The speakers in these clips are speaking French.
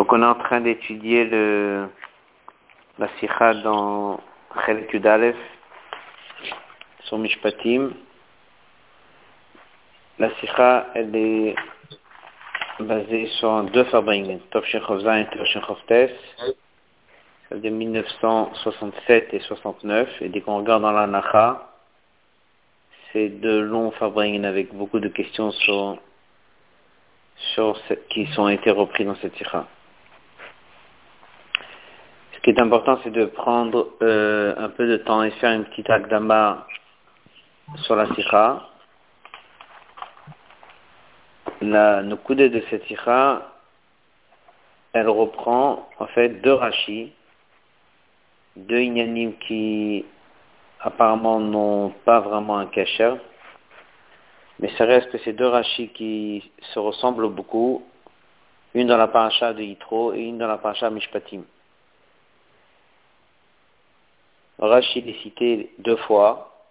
Donc on est en train d'étudier la sikha dans Chelek Yudalef sur Mishpatim. La sikha, elle est basée sur deux Fabringen, Tov Shechovza et Tov Shechovtes, de 1967 et 69. Et dès qu'on regarde dans la Nacha, c'est deux longs Fabringen avec beaucoup de questions qui sont été repris dans cette sikha. Ce qui est important, c'est de prendre euh, un peu de temps et faire une petite akdama sur la sikha. La noukoude de cette sikha, elle reprend en fait deux rachis, deux inyanim qui apparemment n'ont pas vraiment un kasher, mais ça reste que ces deux rachis qui se ressemblent beaucoup, une dans la paracha de Yitro et une dans la paracha Mishpatim. Rachid est cité deux fois,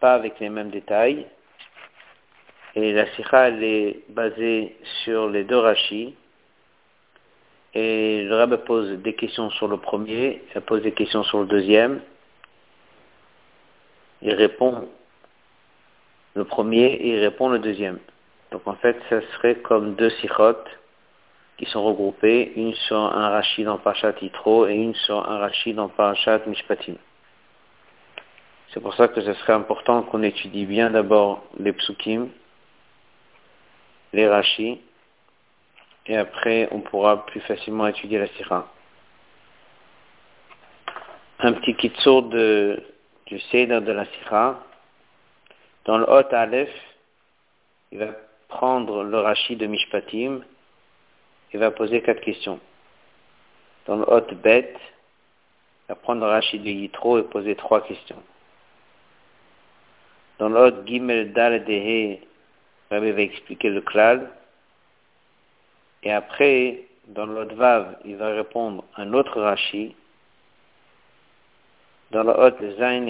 pas avec les mêmes détails. Et la sikha, elle est basée sur les deux Rachid. Et le rabbin pose des questions sur le premier, il pose des questions sur le deuxième. Il répond le premier et il répond le deuxième. Donc en fait, ça serait comme deux sikhot qui sont regroupés, une sur un rachid dans Parashat Yitro et une sur un rachid dans Parashat Mishpatim. C'est pour ça que ce serait important qu'on étudie bien d'abord les psukim, les rachis, et après on pourra plus facilement étudier la sira. Un petit kitsur de, du Seder de la sira. Dans le Hot Aleph, il va prendre le rachid de Mishpatim il va poser quatre questions. Dans le Hot Bet, il va prendre Rachid de Yitro et poser trois questions. Dans le Gimel Dal Dehe, Rabbi va expliquer le klal. Et après, dans le Vav, il va répondre un autre Rashi. Dans le Hot Zain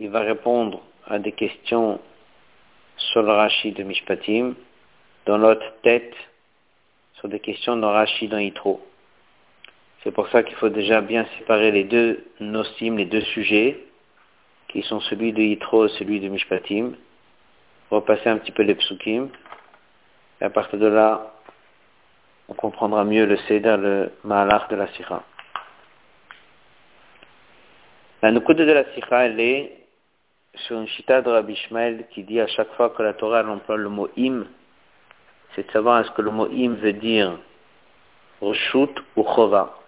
il va répondre à des questions sur le Rashi de Mishpatim dans notre tête sur des questions dans Rashi, dans Yitro. C'est pour ça qu'il faut déjà bien séparer les deux nosim, les deux sujets, qui sont celui de Yitro et celui de Mishpatim. Repasser un petit peu les psukim. Et à partir de là, on comprendra mieux le Seder, le Mahalach de la Sikha. La Nukude de la Sikha, elle est sur une chita de Rabbi Ishmael qui dit à chaque fois que la Torah emploie le mot im, c'est de savoir est-ce que le mot im veut dire reshut ou chova.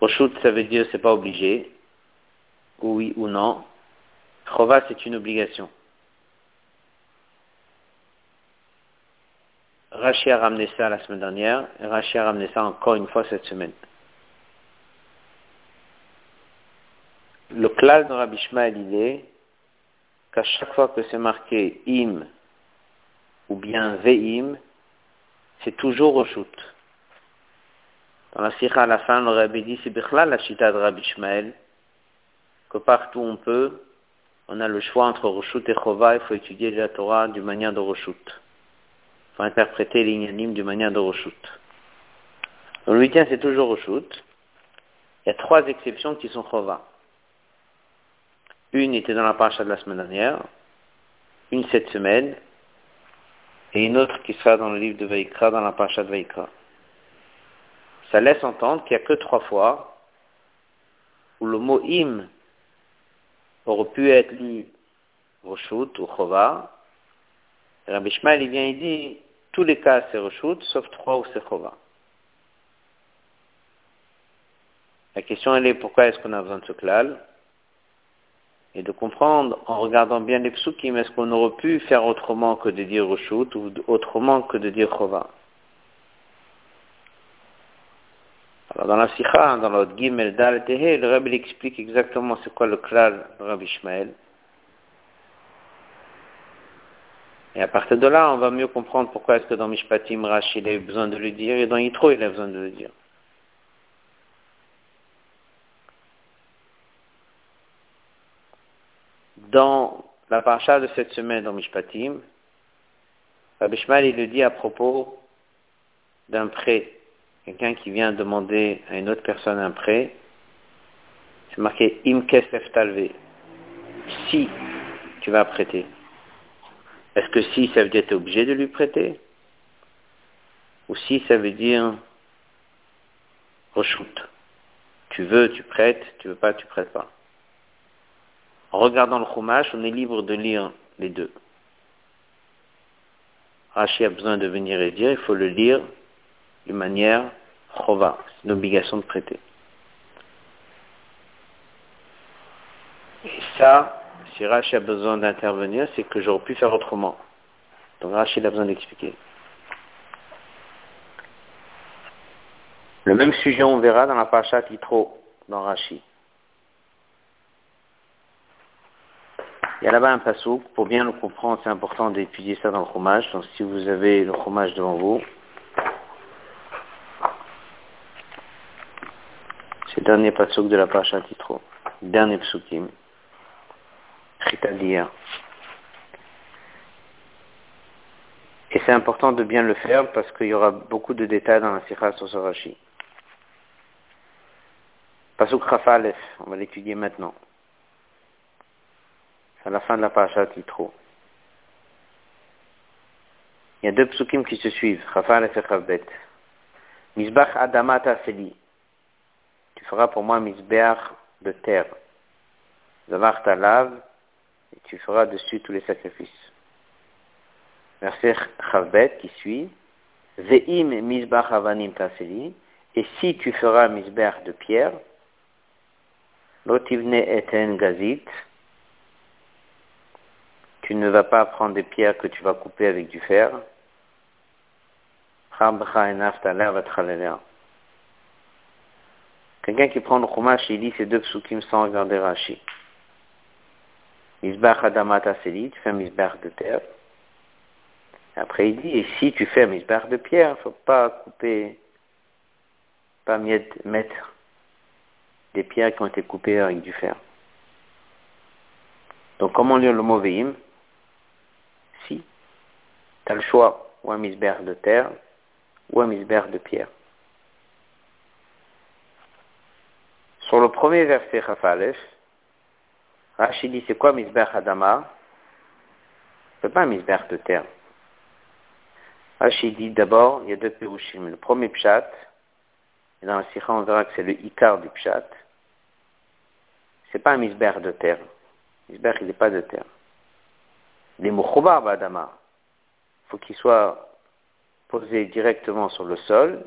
Reshut, ça veut dire c'est pas obligé, oui ou non. Chova, c'est une obligation. Rashi a ramené ça la semaine dernière, et Rashi a ramené ça encore une fois cette semaine. Le classe de Rabbi Shmael, il est qu'à chaque fois que c'est marqué im ou bien ve'im, c'est toujours shoot. Dans la sikha à la fin, le rabbi dit, c'est la chita de Rabbi Shmael, que partout on peut, on a le choix entre Roshut et Chova, il faut étudier la Torah d'une manière de Roshut. Il faut interpréter l'ignanim d'une manière de Roshut. Donc le huitième, c'est toujours Roshut. Il y a trois exceptions qui sont Chova. Une était dans la paracha de la semaine dernière, une cette semaine, et une autre qui sera dans le livre de Veikra, dans la paracha de Veikra. Ça laisse entendre qu'il n'y a que trois fois où le mot im aurait pu être lu Roshut ou Chova. Rabbi Shmael, il vient et dit, tous les cas c'est Roshut, sauf trois où c'est Chova. La question elle est pourquoi est-ce qu'on a besoin de ce klal et de comprendre en regardant bien les psukim, est-ce qu'on aurait pu faire autrement que de dire Roshut ou autrement que de dire Chova? Alors dans la Sikha, dans l'autre Gimel Dal Tehe, le Rabbi explique exactement c'est quoi le klal Rabbi Ishmael. Et à partir de là, on va mieux comprendre pourquoi est-ce que dans Mishpatim Rashi il a eu besoin de le dire et dans Yitro il a besoin de le dire. Dans la paracha de cette semaine dans Mishpatim, Rabbi il le dit à propos d'un prêt. Quelqu'un qui vient demander à une autre personne un prêt, c'est marqué im kesef. Si tu vas prêter. Est-ce que si ça veut dire que tu es obligé de lui prêter? Ou si ça veut dire reshoot. Tu veux, tu prêtes, tu veux pas, tu prêtes pas. En regardant le chumash, on est libre de lire les deux. Rashi a besoin de venir et dire, il faut le lire de manière chova. C'est une obligation de prêter. Et ça, si Rashi a besoin d'intervenir, c'est que j'aurais pu faire autrement. Donc Rashi a besoin d'expliquer. Le même sujet, on verra dans la Pacha Titro, dans Rashi. Il y a là-bas un pasouk. Pour bien le comprendre, c'est important d'étudier ça dans le fromage. Donc si vous avez le fromage devant vous, c'est le dernier pasouk de la Pacha Titro. Dernier psukim. Chita Et c'est important de bien le faire parce qu'il y aura beaucoup de détails dans la Sikha sur ce Rashi. Pasuk Rafalef, on va l'étudier maintenant. À la fin de la paracha Titro. Il y a deux psukim qui se suivent, Rafalef et Chavbet. Misbach Adamata Seli. Tu feras pour moi misbeach de terre. Zavar Talav, et tu feras dessus tous les sacrifices. Verset Chavbet qui suit. Ve'im misbach avanim taseli. Et si tu feras misbeach de pierre, Lotivne eten gazit. Tu ne vas pas prendre des pierres que tu vas couper avec du fer. Quelqu'un qui prend le chumash, il lit ces deux psukim sans regarder Rashi. Misbach adamata seli, tu fais misbach de terre. Après il dit, et si tu fais un misbach de pierre, faut pas couper, pas mettre des pierres qui ont été coupées avec du fer. Donc comment lire le mot veim tu as le choix, ou un misbère de terre, ou un misbère de pierre. Sur le premier verset Rafalef, Rachid dit c'est quoi misbère Adama? C'est pas un misbère de terre. Rachid dit d'abord, il y a deux pirushim. Le premier pshat, et dans la sikha on verra que c'est le ikar du pshat, c'est pas un misber de terre. Misber, il n'est pas de terre. Les mouchoubar badama, faut qu'il soit posé directement sur le sol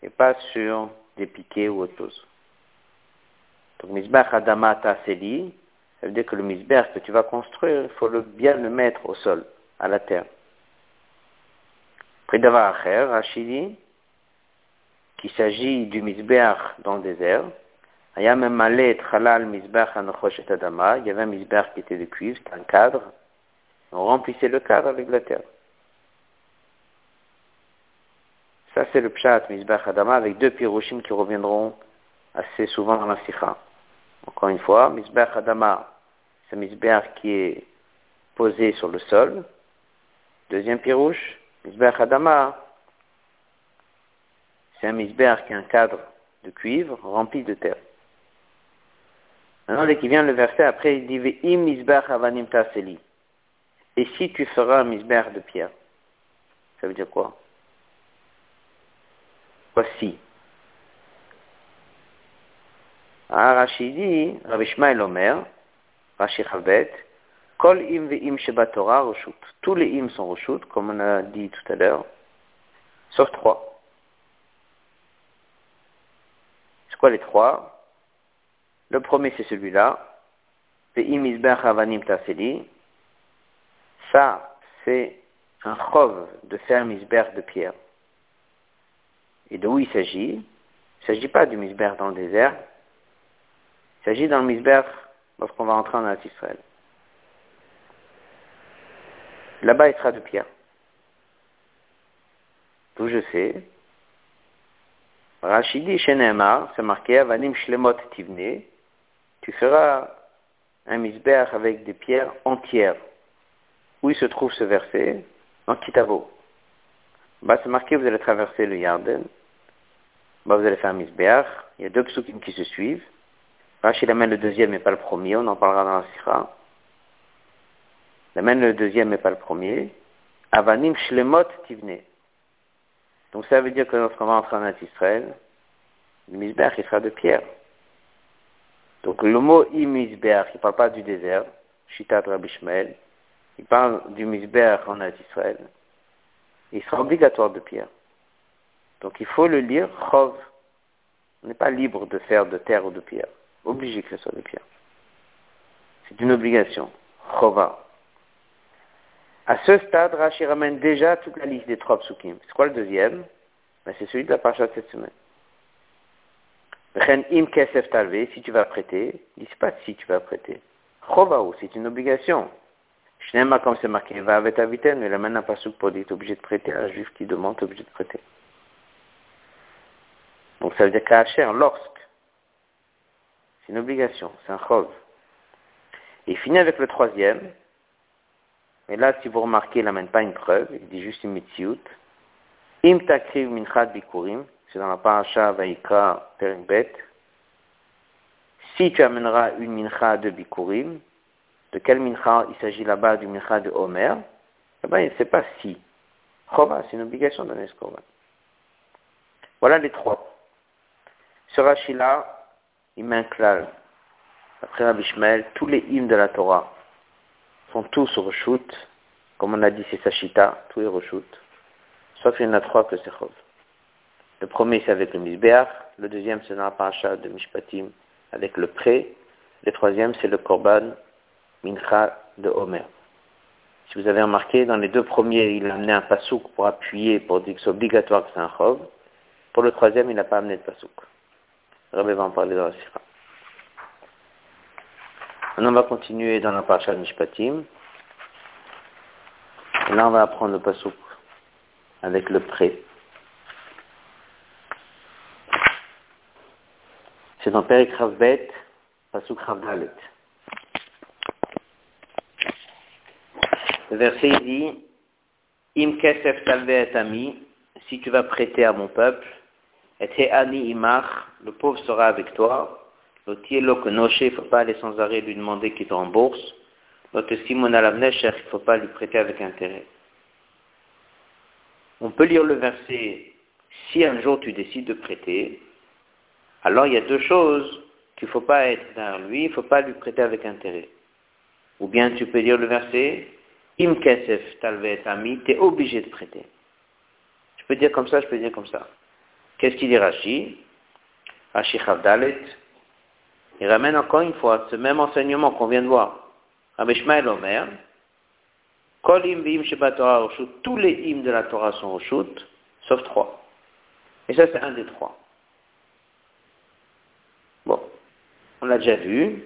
et pas sur des piquets ou autre chose. Donc, misber adama taseli, ça veut dire que le misber que tu vas construire, il faut le, bien le mettre au sol, à la terre. Près d'avoir Rachidi, qu'il s'agit du misber dans le désert, il y avait un misbach qui était de cuivre, c'était un cadre. On remplissait le cadre avec la terre. Ça, c'est le pshat misbach adama avec deux piroshim qui reviendront assez souvent dans la sikha. Encore une fois, misbach adama, c'est un misbach qui est posé sur le sol. Deuxième pirouche, misbach adama, c'est un misbach qui est un cadre de cuivre rempli de terre. Maintenant, dès qu'il vient le verset, après, il dit avanim taseli. Et si tu feras un misbech de pierre Ça veut dire quoi? Rashi dit, Rabbi Shmael Omer, Rashi Chabet, Kol im im sheba Torah roshut. Tous les im sont roshut, comme on a dit tout à l'heure, sauf trois. C'est quoi les trois le premier, c'est celui-là. Ça, c'est un chov de faire misber de pierre. Et de où il s'agit? Il ne s'agit pas du misber dans le désert. Il s'agit dans le misber lorsqu'on va entrer en Israël. Là-bas, il sera de pierre. D'où je sais. Rachidi Shenemar, c'est marqué Avanim Shlemot Tivne tu feras un misbeh avec des pierres entières. Où il se trouve ce verset? En Kitavo. Bah, c'est marqué, vous allez traverser le Yarden. Bah, vous allez faire Misbeach. Il y a deux psukim qui se suivent. Rachid amène le deuxième et pas le premier, on en parlera dans la Sira. Il amène le deuxième et pas le premier. Avanim shlemot tivne. Donc ça veut dire que lorsqu'on va entrer en Israël, le Misbeach, il sera de pierre. Donc le mot imisbeach, il ne parle pas du désert, Shitat Rabbi Shmuel, il parle du misbeach en Israël. Il sera obligatoire de pierre. Donc il faut le lire chov. On n'est pas libre de faire de terre ou de pierre. Obligé que ce soit de pierre. C'est une obligation. Chova. À ce stade, Rashi ramène déjà toute la liste des trois psukim. C'est quoi le deuxième? Ben, C'est celui de la parcha de cette semaine im kesef si tu vas prêter, dis pas si tu vas prêter. Chovaou, c'est une obligation. Shnema, comme c'est marqué, va avec ta mais la main n'a pas pour dire, obligé de prêter à un juif qui demande, obligé de prêter. Donc ça veut dire qu'à cher, lorsque. C'est une obligation, c'est un chov. Et il finit avec le troisième. Et là, si vous remarquez, il n'amène pas une preuve, il dit juste une mitziout. Im takriv minchad bikurim, c'est dans la paracha Vaikra Perimbet. Si tu amèneras une mincha de Bikurim, de quel mincha il s'agit là-bas du mincha de Homer Eh bien, il ne sait pas si. Chova, c'est une obligation d'un escorban. Voilà les trois. Ce Rashi-là, il klal. Après Rabbi Shmuel, tous les hymnes de la Torah sont tous reshut. Comme on a dit, c'est Sashita, tous les reshut. Sauf il y en a trois que c'est Chov. Le premier, c'est avec le Misbeach. Le deuxième, c'est dans la paracha de Mishpatim avec le pré. Le troisième, c'est le Korban Mincha de Homer. Si vous avez remarqué, dans les deux premiers, il a amené un pasouk pour appuyer, pour dire que c'est obligatoire que c'est un chov. Pour le troisième, il n'a pas amené de pasouk. Rabbi va en parler dans la sira. Maintenant, on va continuer dans la paracha de. Et là, on va apprendre le pasouk avec le pré. C'est dans Père Ravbet, Pasuk Ravdalet. Le verset dit Im kesef talve si tu vas prêter à mon peuple, et ani imach, le pauvre sera avec toi. L'otielo que noche, il ne faut pas aller sans arrêt lui demander qu'il te rembourse. L'autre simon alamnesher, il ne faut pas lui prêter avec intérêt. On peut lire le verset si un jour tu décides de prêter, alors il y a deux choses qu'il ne faut pas être derrière lui, il ne faut pas lui prêter avec intérêt. Ou bien tu peux dire le verset, Im kesef talvet ami, tu es obligé de prêter. Je peux dire comme ça, je peux dire comme ça. Qu'est-ce qu'il dit Rashi Rashi Chavdalet. Il ramène encore une fois ce même enseignement qu'on vient de voir. Rabbi Shmael Omer, Kol im tous les hymnes de la Torah sont au sauf trois. Et ça, c'est un des trois. Bon, on l'a déjà vu,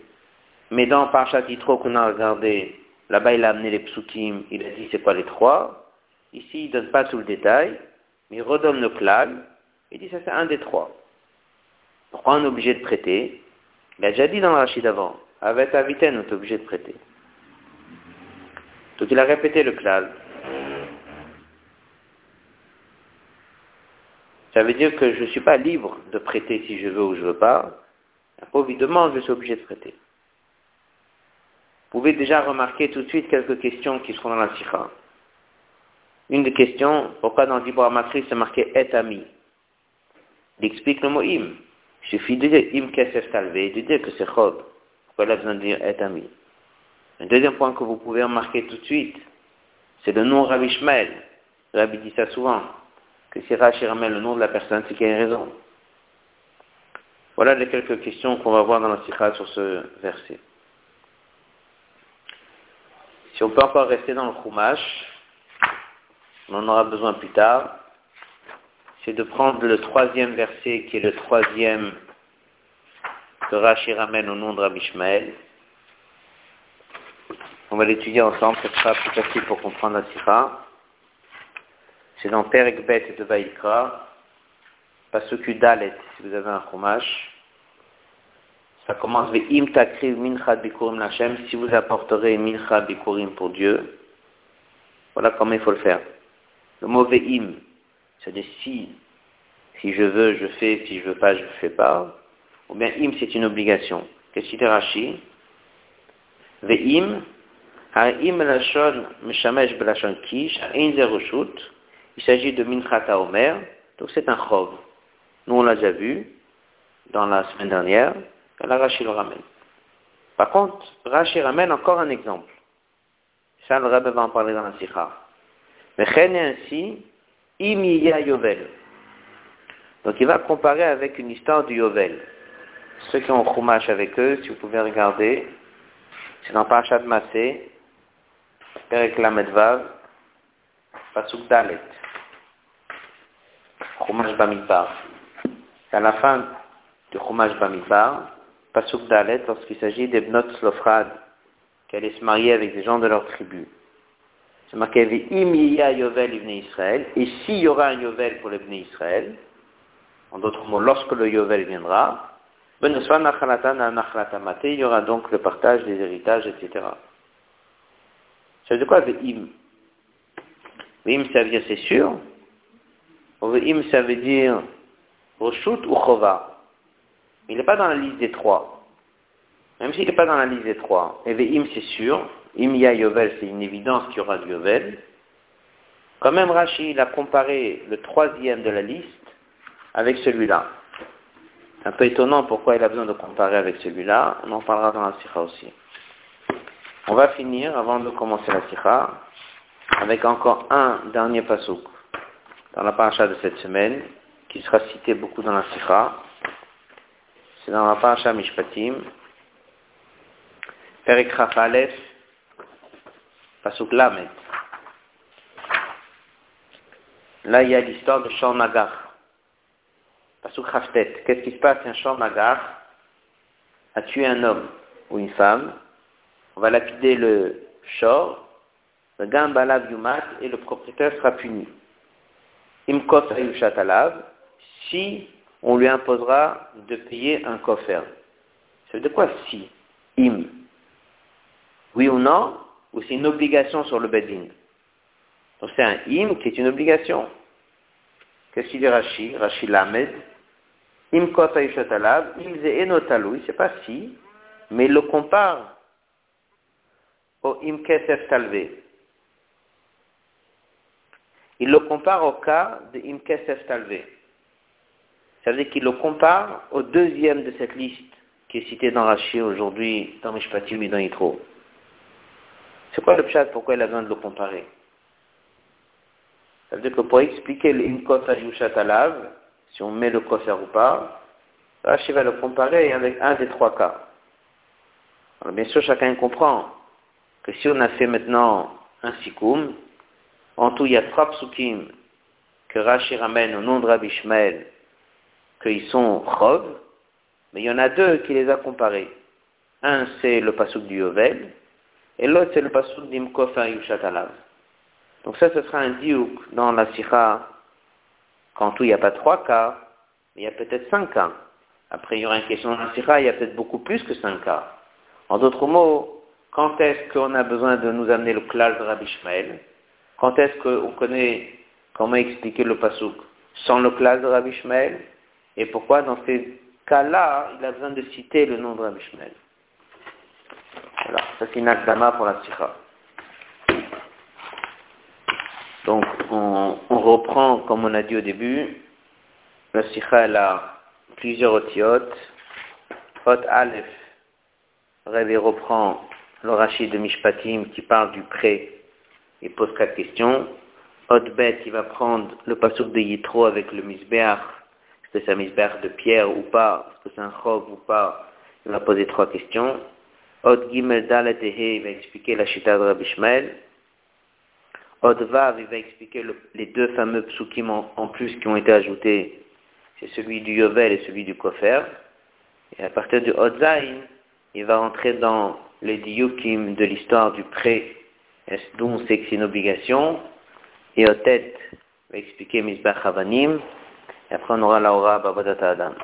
mais dans Parchat Yitro qu'on a regardé, là-bas il a amené les psukim, il a dit c'est quoi les trois. Ici il donne pas tout le détail, mais il redonne le klal, il dit ça c'est un des trois. Pourquoi on est obligé de prêter Il a déjà dit dans l'archi d'avant, avec Aviten on est obligé de prêter. Donc il a répété le klal. Ça veut dire que je ne suis pas libre de prêter si je veux ou je ne veux pas. Un pauvre, il demande, je suis obligé de traiter. Vous pouvez déjà remarquer tout de suite quelques questions qui seront dans la sikha. Une des questions, pourquoi dans le Matrice c'est marqué et ami Il explique le mot im. Il suffit de dire im kesef talvé, de dire que c'est chod. Pourquoi il a besoin de dire et ami? Un deuxième point que vous pouvez remarquer tout de suite, c'est le nom Rabbi Shmuel. Rabbi dit ça souvent, que si Rashi ramène le nom de la personne, c'est qu'il a une raison. Voilà les quelques questions qu'on va voir dans la sikha sur ce verset. Si on peut encore rester dans le Chumash, on en aura besoin plus tard, c'est de prendre le troisième verset qui est le troisième que Rashi ramène au nom de Rabbi Shmael. On va l'étudier ensemble, ce sera plus facile pour comprendre la sikha. C'est dans Perek de Vaikra, Pasuku Dalet, si vous avez un chumash. Ça commence avec Im takriv mincha bikurim lachem, si vous apporterez mincha bikurim pour Dieu. Voilà comment il faut le faire. Le mauvais im, c'est-à-dire si, si je veux, je fais, si je veux pas, je ne fais pas. Ou bien im, c'est une obligation. Qu'est-ce qu'il dit Rashi? Ve'im, ha'im lashon meshamesh belashon kish, ha'in zeroshut. Il s'agit de minchata omer, donc c'est un chov. Nous, on l'a déjà vu dans la semaine dernière, et là, Rashi le ramène. Par contre, Rashi ramène encore un exemple. Ça, le Rebbe va en parler dans la Sikha. Mais ainsi, imiya yovel. Donc il va comparer avec une histoire du yovel. Ceux qui ont Chumash avec eux, si vous pouvez regarder, c'est dans Parashat Masé, Perek Lamedvav, Pasuk Dalet. Chumash Bamidbar. C'est à la fin du Chumash Bamidbar, Pasuk Dalet, lorsqu'il s'agit des Bnot Slofrad, qui allaient se marier avec des gens de leur tribu. C'est marqué Imiya Yovel Ibn Israël, et s'il y aura un Yovel pour l'Ibn Israël, en d'autres mots, lorsque le Yovel viendra, il y aura donc le partage des héritages, etc. Ça veut dire quoi, Ve'im? Ve'im, ça veut dire c'est sûr. Ve'im, ça veut dire Roshut ou Chova? Il n'est pas dans la liste des trois. Même s'il n'est pas dans la liste des trois. Et Ve'im, c'est sûr. Imya Yovel, c'est une évidence qu'il y aura du Yovel. Quand même, Rachid a comparé le troisième de la liste avec celui-là. C'est un peu étonnant pourquoi il a besoin de comparer avec celui-là. On en parlera dans la Sikha aussi. On va finir, avant de commencer la Sikha, avec encore un dernier pasouk dans la paracha de cette semaine, qui sera cité beaucoup dans la Sikha. C'est dans la paracha Mishpatim, Perek Aleph, Pasuk Lamed. Là, il y a l'histoire de Shor Nagar. Pasuk Haftet. Qu'est-ce qui se passe Un Shor Nagar a tué un homme ou une femme. On va lapider le Shor, le Gambalav Yumat, et le propriétaire sera puni. Imkot Ayushat Alav, si on lui imposera de payer un kofer. C'est de quoi si Im. Oui ou non? Ou c'est une obligation sur le bedin. Donc c'est un im qui est une obligation. Qu'est-ce qu'il dit Rashi? Rashi Lamed. Im kota ishotalav, il enotalui, c'est pas si, mais il le compare au im kesef talvé. Il le compare au cas de im kesef talvé. Ça veut dire qu'il le compare au deuxième de cette liste qui est cité dans Rashi aujourd'hui, dans Mishpatim et dans Yitro. C'est quoi le pshat Pourquoi il a besoin de le comparer? Ça veut dire que pour expliquer l'inkot ayushat alav, si on met le koser ou pas, Rashi va le comparer avec un des trois cas. Alors bien sûr, chacun comprend que si on a fait maintenant un sikoum, en tout il y a trois psukim que Rashi ramène au nom de Rabbi Ishmael, qu'ils sont chov, mais il y en a deux qui les a comparés. Un, c'est le pasuk du Yovel, et l'autre, c'est le pasuk d'Imkof Yushatalav. Donc ça, ce sera un diouk dans la sikha, quand tout, il n'y a pas trois cas, il y a peut-être cinq cas. Après, il y aura une question dans la sikha, il y a peut-être beaucoup plus que cinq cas. En d'autres mots, quand est-ce qu'on a besoin de nous amener le klal de Rabbi Ishmael Quand est-ce qu'on connaît comment expliquer le pasuk sans le klal de Rabbi Ishmael Et pourquoi dans ces cas-là, il a besoin de citer le nom de Rabbi Ishmael voilà, ça c'est une akdama pour la sikha. Donc on, reprend, comme on a dit au début, la sikha elle a plusieurs otiotes. Ot Aleph, Révé reprend le de Mishpatim qui parle du prêt et pose quatre questions. Ot Bet qui va prendre le pasuk de Yitro avec le misbeach, est-ce que c'est un misbeach de pierre ou pas, est-ce que c'est un chov ou pas, il va poser trois questions. Od Gimel Dalet il va expliquer la chita de Rabbi Ishmael. Od Vav, il va expliquer les deux fameux psukim en, plus qui ont été ajoutés. C'est celui du Yovel et celui du Kofer. Et à partir du Od Zain, il va entrer dans les diukim de l'histoire du prêt, que c'est une obligation. Et Otet va expliquer Mizbach Havanim. Et après on aura la Ora Babadat Adam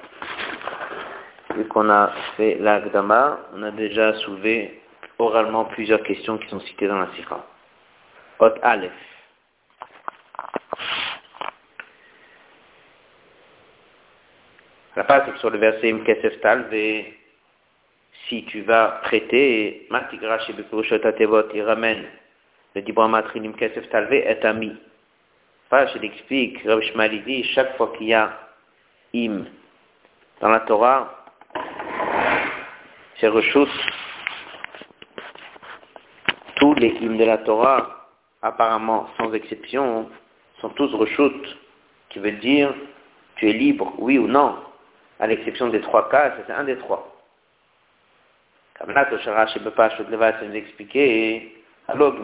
vu qu'on a fait l'Agdama, on a déjà soulevé oralement plusieurs questions qui sont citées dans la Sikha. Ot Aleph. La page sur le verset Mkesef Talve, si tu vas prêter, Matigra Tevot, il ramène le Dibra Matrin Mkesef Talve est ami. Page, il explique, Rav Shmali dit, chaque fois qu'il y a im dans la Torah, c'est rechute. Tous les hymnes de la Torah, apparemment sans exception, sont tous rechutes, qui veut dire tu es libre, oui ou non, à l'exception des trois cas, c'est un des trois. Comme là, Toshara, je ne peux pas, je vais nous expliquer, alors,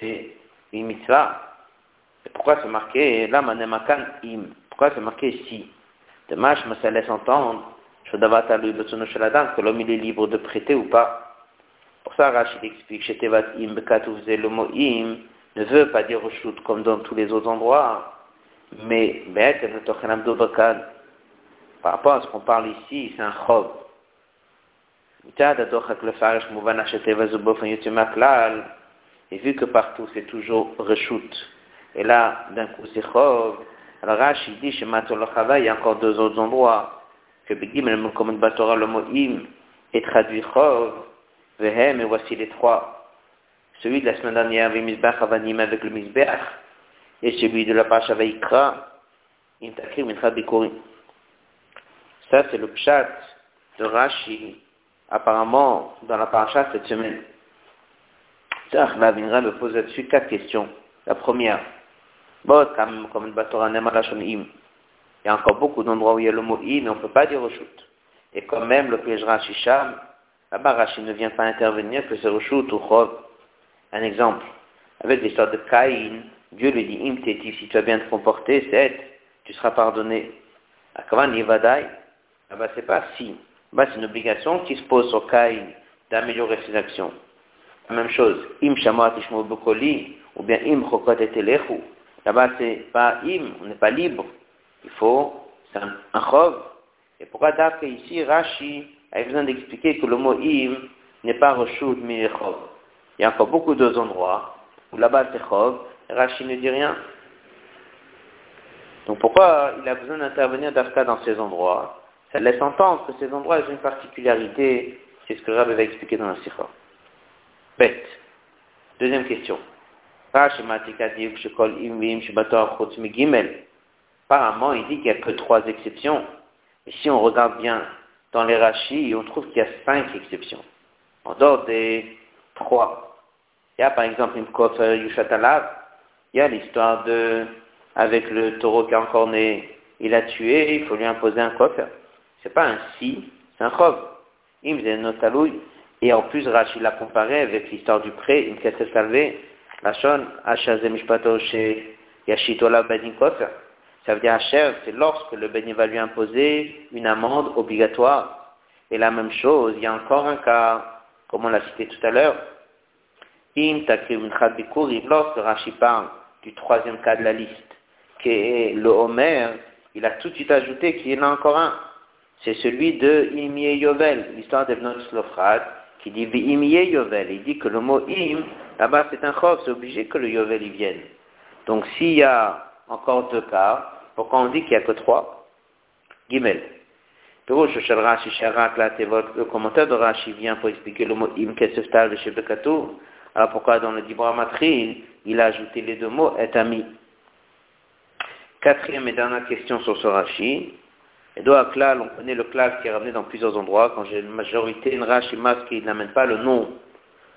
c'est une mitzvah. Et pourquoi c'est marqué, là, manemakan im, pourquoi c'est marqué si? Dommage, mais ça laisse entendre que l'homme il est libre de prêter ou pas. Pour ça, Rachid explique, le mot im ne veut pas dire shoot comme dans tous les autres endroits, mais par rapport à ce qu'on parle ici, c'est un chov. Et vu que partout c'est toujours reshoot, et là d'un coup c'est chov, alors Rachid dit chez il y a encore deux autres endroits que Begim le Batora le mot im est traduit chov, vehem et voici les trois. Celui de la semaine dernière, Vimizbach Avanim avec le Mizbech, et celui de la Pacha Vaikra, Imtakrim Mincha Bikuri. Ça, c'est le pshat de Rashi, apparemment, dans la Pacha cette semaine. Vinra me pose là-dessus quatre questions. La première, Bot, comme Batora Nemalashon Im. Il y a encore beaucoup d'endroits où il y a le mot i, mais on ne peut pas dire shoot. Et quand même, le piège Rashi Sham, là-bas Rashi ne vient pas intervenir que c'est shoot ou chov. Un exemple, avec l'histoire de Caïn, Dieu lui dit, im si tu as bien te comporter, c'est tu seras pardonné. À Kavan Yivadai, là-bas c'est pas si. Là-bas c'est une obligation qui se pose sur Caïn d'améliorer ses actions. La même chose, im shamat bokoli, ou bien im chokot et Là-bas c'est pas im, on n'est pas libre il faut, c'est un, un Et pourquoi d'après ici, Rashi a besoin d'expliquer que le mot im n'est pas reshut mais chov. Il y a encore beaucoup d'autres endroits où là-bas c'est chov, Rashi ne dit rien. Donc pourquoi il a besoin d'intervenir d'Afka dans ces endroits? Ça laisse entendre que ces endroits ont une particularité, c'est ce que Rabbi va expliquer dans la Sikha. Bête. Deuxième question. Rashi matika colle im je bator chutz gimel apparemment, il dit qu'il n'y a que trois exceptions. Et si on regarde bien dans les rachis, on trouve qu'il y a cinq exceptions. En dehors des trois. Il y a par exemple une kofer Yushatalav. Il y a l'histoire de, avec le taureau qui est encore né, il a tué, il faut lui imposer un kofer. C'est pas un si, c'est un chov. Il faisait une Et en plus, Rashi l'a comparé avec l'histoire du pré, une caisse salvée, la shon, chez Yashitola Kofer. Ça veut dire Hachem, c'est lorsque le béni va lui imposer une amende obligatoire. Et la même chose, il y a encore un cas, comme on l'a cité tout à l'heure. Im lorsque Rashi parle du troisième cas de la liste, qui est le Homer, il a tout de suite ajouté qu'il y en a encore un. C'est celui de Imie Yovel, l'histoire de Slofrad, qui dit Imie Yovel. Il dit que le mot Im, là-bas c'est un chof, c'est obligé que le Yovel y vienne. Donc s'il y a encore deux cas, pourquoi on dit qu'il n'y a que trois Gimel. Le commentaire de Rashi vient pour expliquer le mot im keseftal de Shebekatou. Alors pourquoi dans le Dibra Matrin, il a ajouté les deux mots et ami? Quatrième et dernière question sur ce Rashi. Et donc, Klal, on connaît le Klal qui est ramené dans plusieurs endroits. Quand j'ai une majorité, une Rashi masque qui n'amène pas le nom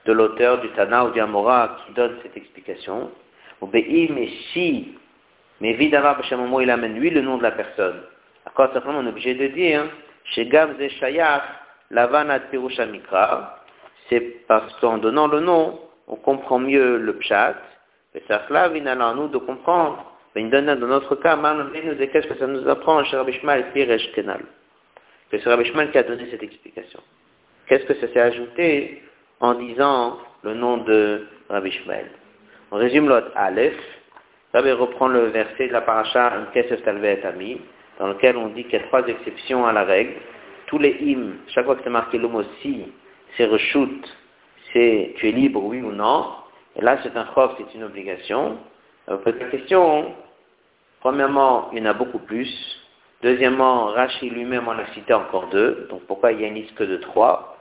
de l'auteur du Tana ou du Amora qui donne cette explication. Ou Be'im et si mais évidemment, moment il amène lui le nom de la personne. Encore simplement, on est obligé de dire, chez Gam Shayach, Lavana Pirusha Mikra, c'est parce qu'en donnant le nom, on comprend mieux le pshat, et ça cela vient à nous de comprendre. Mais dans notre cas, nous qu'est-ce que ça nous apprend chez Rabbi Shmuel Piresh Kenal. Que c'est Rabbi Shmuel qui a donné cette explication. Qu'est-ce que ça s'est ajouté en disant le nom de Rabbi Shmuel? On résume l'autre Aleph, Rabbi reprend le verset de la paracha Ami, dans lequel on dit qu'il y a trois exceptions à la règle. Tous les hymnes, chaque fois que c'est marqué le mot si, c'est reshoot, c'est tu es libre, oui ou non. Et là, c'est un chov, c'est une obligation. On pose la question, premièrement, il y en a beaucoup plus. Deuxièmement, Rashi lui-même en a cité encore deux. Donc pourquoi il y a une liste que de trois?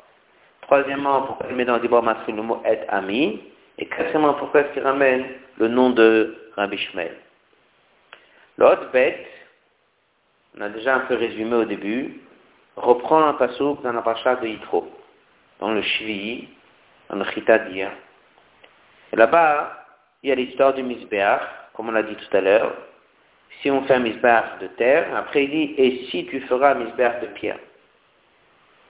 Troisièmement, pourquoi il met dans Dibor Masrin le mot et ami Et quatrièmement, pourquoi est-ce qu'il ramène le nom de Rabbi Shmuel L'autre bête, on a déjà un peu résumé au début, reprend un pasouk dans la paracha de Yitro, dans le Shvi, dans le Chitadia. Et là-bas, il y a l'histoire du Misbeach, comme on l'a dit tout à l'heure. Si on fait un Misbeach de terre, après il dit, et si tu feras un Misbeach de pierre?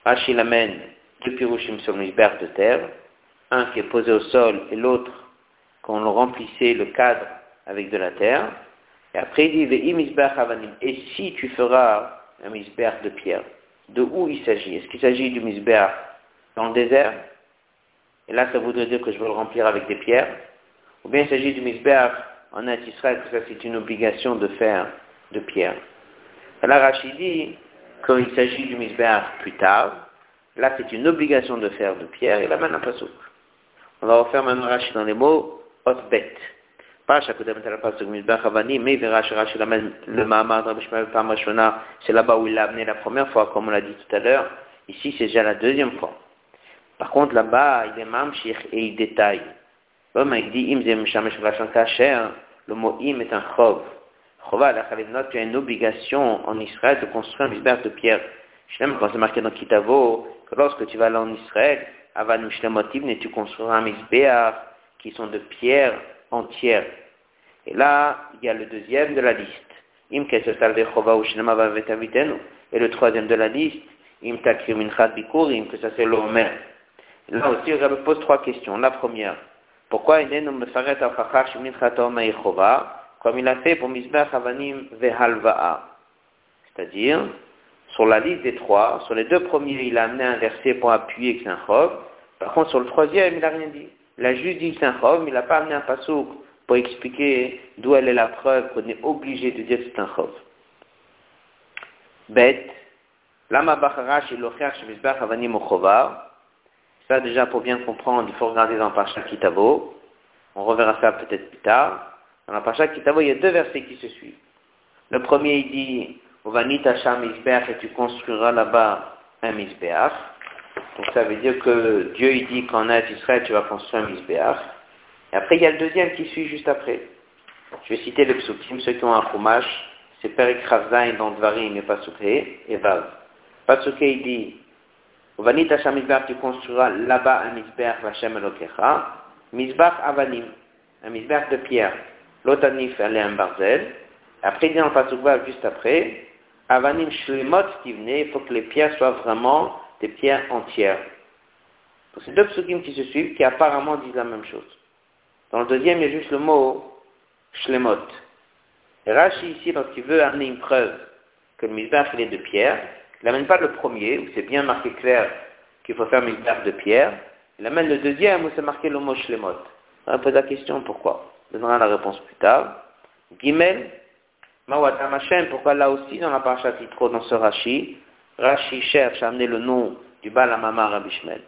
Rachid amène deux pirouchim sur le Misbeach de terre, un qui est posé au sol et l'autre qu'on le remplissait le cadre avec de la terre. Et après il dit, et si tu feras un Misbeach de pierre, de où il s'agit? Est-ce qu'il s'agit du Misbeach dans le désert? Et là, ça voudrait dire que je veux le remplir avec des pierres. Ou bien il s'agit du misbeach en Israël, que ça c'est une obligation de faire de pierre. Alors Rachid dit, quand il s'agit du misbeach plus tard, là c'est une obligation de faire de pierre, et là maintenant pas souk. On va refaire maintenant Rachid dans les mots Osbet. Pas chaque fois que misbeach avani, mais verra Rachid le Mahamad c'est là-bas où il l'a amené la première fois, comme on l'a dit tout à l'heure. Ici c'est déjà la deuxième fois. Par contre, là-bas, il est mamshir et il détaille. Comme il dit, im le mot im est un chov. Chova, la tu as une obligation en Israël de construire un misbère de pierre. L'aime quand c'est marqué dans Kitavo, que lorsque tu vas aller en Israël, avant et tu construiras un misbère qui sont de pierre entière. Et là, il y a le deuxième de la liste. Et le troisième de la liste, que ça c'est l'omer. Là aussi, me pose trois questions. La première, pourquoi il me comme il a fait pour Mizbach Avanim Vehalva'a C'est-à-dire, sur la liste des trois, sur les deux premiers, il a amené un verset pour appuyer que. Par contre, sur le troisième, il n'a rien dit. Il a juste dit c'est un chov, il n'a pas amené un pasouk pour expliquer d'où elle est la preuve qu'on est obligé de dire c'est un chov. Bête. Lama Bacharash et Locher Shemizbach Avanim Ochova. Ça, déjà, pour bien comprendre, il faut regarder dans Pacha Kitavo. On reverra ça peut-être plus tard. Dans la Pacha Kitavo, il y a deux versets qui se suivent. Le premier, il dit, Ovanita Sham et tu construiras là-bas un Misbeach. Donc ça veut dire que Dieu, il dit qu'en Israël, tu vas construire un Misbeach. Et après, il y a le deuxième qui suit juste après. Je vais citer le psukim, ceux qui ont un chumash, c'est Perik Ravzain dans Dvarim mais pas et Vav. Pasuké, il dit, Vanit Hashem tu construiras là-bas un Mizbeach Hashem Elokecha. Mizbeach Avanim, un Mizbeach de pierre. L'Otanif, un barzel. Après, il dit en Pasukva, juste après, Avanim Shlemot venait, il faut que les pierres soient vraiment des pierres entières. Donc, c'est deux psukim qui se suivent qui apparemment disent la même chose. Dans le deuxième, il y a juste le mot Shlemot. Et Rashi ici, lorsqu'il veut amener une preuve que le Mizbeach, il est de pierre, il n'amène pas le premier, où c'est bien marqué clair qu'il faut faire une de pierre. Il amène le deuxième, où c'est marqué le mot shlemot. On pose la question pourquoi? On donnera la réponse plus tard. Gimel, Mawatam Hashem, pourquoi là aussi dans la paracha Titro, dans ce Rashi, Rashi cherche à amener le nom du Baal Amama Rabbi Shmel.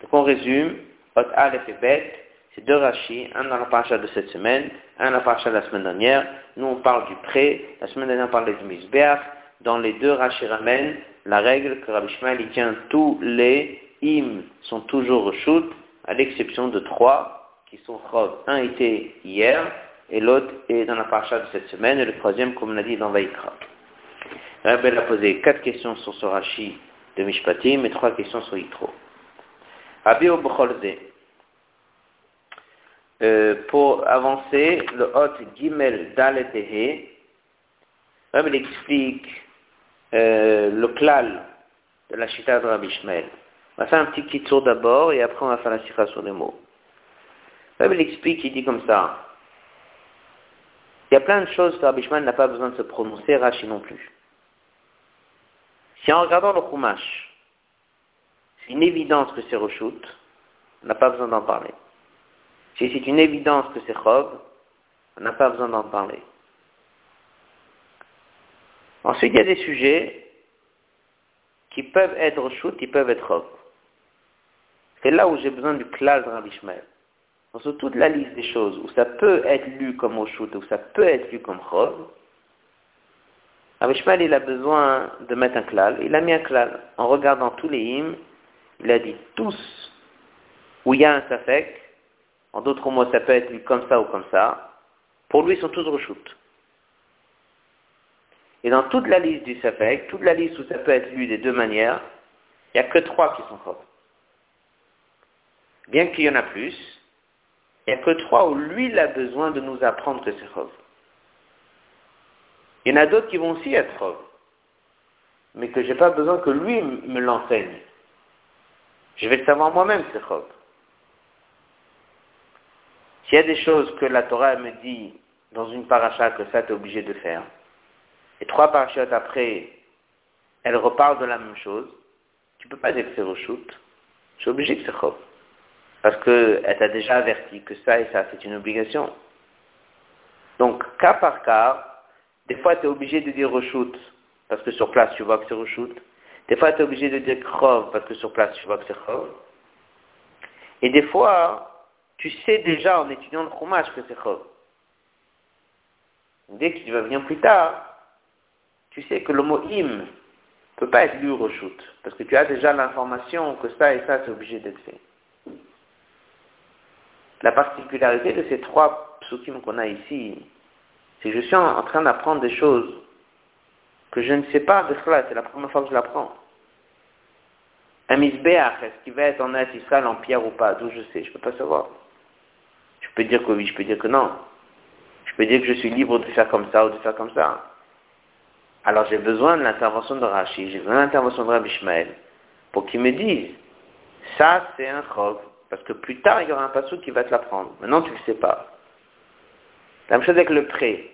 Donc on résume, Ot Aleph et Bet, c'est deux Rashi, un dans la paracha de cette semaine, un dans la paracha de la semaine dernière. Nous on parle du pré, la semaine dernière on parlait du Misbeach, dans les deux Rashi la règle que Rabbi Shmuel il tient tous les im sont toujours shoot, à l'exception de trois qui sont chov. Un était hier et l'autre est dans la paracha de cette semaine et le troisième, comme on a dit, dans Vaikra. Rabbi a posé quatre questions sur ce Rashi de Mishpatim et trois questions sur Yitro. Rabbi. Euh, pour avancer, le hot Gimel Daletehe, Rabbi explique euh, le klal de la chita de Rabbi Shmuel. On va faire un petit tour d'abord et après on va faire la sikha sur les mots. Rabbi explique, il dit comme ça. Il y a plein de choses que Rabbi Shmuel n'a pas besoin de se prononcer, Rashi non plus. Si en regardant le Chumash, c'est une évidence que c'est Roshut, on n'a pas besoin d'en parler. Si c'est une évidence que c'est Chov, on n'a pas besoin d'en parler. Ensuite, il y a des sujets qui peuvent être shoot, qui peuvent être off. C'est là où j'ai besoin du klal de Rabbi Ishmael. Sur toute la liste des choses où ça peut être lu comme Oshut, où ça peut être lu comme Chov, Rabbi Ishmael, il a besoin de mettre un klal. Il a mis un klal. En regardant tous les hymnes, il a dit tous où il y a un safek, en d'autres mots, ça peut être lu comme ça ou comme ça, pour lui, ils sont tous Roshut. Et dans toute la liste du Safek, toute la liste où ça peut être lu des deux manières, il n'y a que trois qui sont Chov. Bien qu'il y en a plus, il n'y a que trois où lui, il a besoin de nous apprendre que c'est Chov. Il y en a d'autres qui vont aussi être Chov, mais que je n'ai pas besoin que lui me l'enseigne. Je vais le savoir moi-même, c'est Chov. S'il y a des choses que la Torah me dit dans une paracha que ça tu es obligé de faire, et trois parachutes après, elle reparle de la même chose, tu ne peux pas dire que c'est reshoot. Je suis obligé que c'est chov. Parce qu'elle t'a déjà averti que ça et ça, c'est une obligation. Donc, cas par cas, des fois tu es obligé de dire reshoot, parce que sur place tu vois que c'est reshoot. Des fois tu es obligé de dire chov, parce que sur place tu vois que c'est chov. Et des fois, tu sais déjà en étudiant le fromage que c'est chov. Dès que tu vas venir plus tard, tu sais que le mot im ne peut pas être lu au shoot, parce que tu as déjà l'information que ça et ça, c'est obligé d'être fait. La particularité de ces trois psukim qu'on a ici, que je suis en train d'apprendre des choses que je ne sais pas c'est la première fois que je l'apprends. Un misbéach, est-ce qu'il va être en Israël en pierre ou pas? D'où je sais, je ne peux pas savoir. Je peux dire que oui, je peux dire que non. Je peux dire que je suis libre de faire comme ça ou de faire comme ça. Alors j'ai besoin de l'intervention de Rashi, j'ai besoin de l'intervention de Rabbi Ishmael pour qu'il me dise, ça c'est un chov, parce que plus tard il y aura un passou qui va te l'apprendre. Maintenant tu ne le sais pas. La même chose avec le prêt.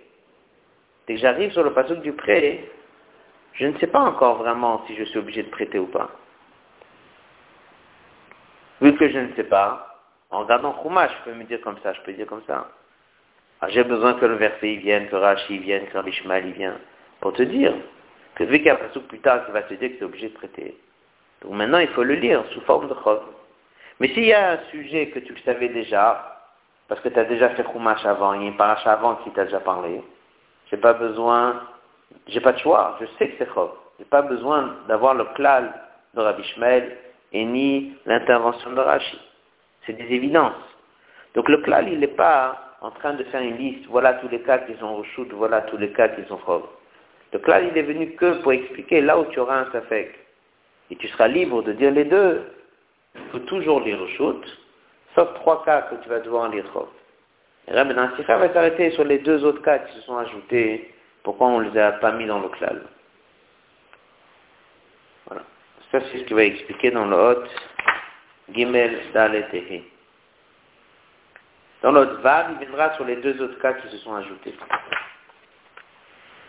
Dès que j'arrive sur le passou du prêt, je ne sais pas encore vraiment si je suis obligé de prêter ou pas. Vu que je ne sais pas, en regardant Khouma, je peux me dire comme ça, je peux dire comme ça. j'ai besoin que le verset vienne, que Rashi vienne, que Rabbi Ishmael vienne pour te dire que vu qu'il y a un passage plus tard qui va te dire que tu es obligé de prêter. Donc maintenant, il faut le lire sous forme de chov. Mais s'il y a un sujet que tu le savais déjà, parce que tu as déjà fait Chumash avant, il y a une paracha avant qui t'a déjà parlé, j'ai pas besoin, j'ai pas de choix, je sais que c'est chov. J'ai pas besoin d'avoir le klal de Rabbi Shmuel et ni l'intervention de Rashi. C'est des évidences. Donc le klal, il n'est pas en train de faire une liste, voilà tous les cas qui sont au shoot, voilà tous les cas qui sont chov. Donc là, il est venu que pour expliquer là où tu auras un safek. Et tu seras libre de dire les deux. Il faut toujours lire au shoot, Sauf trois cas que tu vas devoir en lire. Et là, maintenant, Sikha va s'arrêter sur les deux autres cas qui se sont ajoutés. Pourquoi on ne les a pas mis dans le klal? Voilà. Ça, c'est ce qu'il va expliquer dans le hot Gimel Daletehe. Dans l'autre Vav, il viendra sur les deux autres cas qui se sont ajoutés.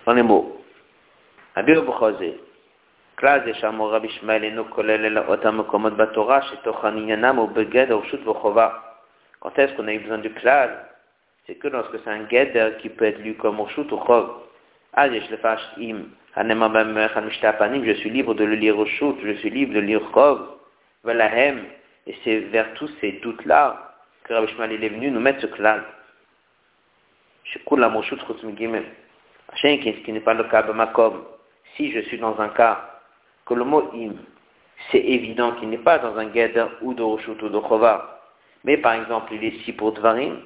Dans les mots. Abir Bukhazé. כלל זה שאמור רבי ישמעאל אינו כולל אלא אותם מקומות בתורה שתוכן עניינם הוא בגדר רשות וחובה. Quand est-ce qu'on a eu besoin du klal C'est que lorsque c'est un geder qui peut être lu comme Roshut ou Chov. Ah, je le fâche im. Je suis libre de le lire au shoot, je suis libre de le lire Chov. Valahem. Et c'est vers tous ces doutes-là que Rabbi Shmuel est venu nous mettre ce klal. Je coule la Roshut Chutz Gimel. Hachem, ce qui n'est pas le cas de Makom si je suis dans un cas que le mot im, c'est évident qu'il n'est pas dans un gather ou de Roshut ou de Chova, mais par exemple il est ici pour Dvarim,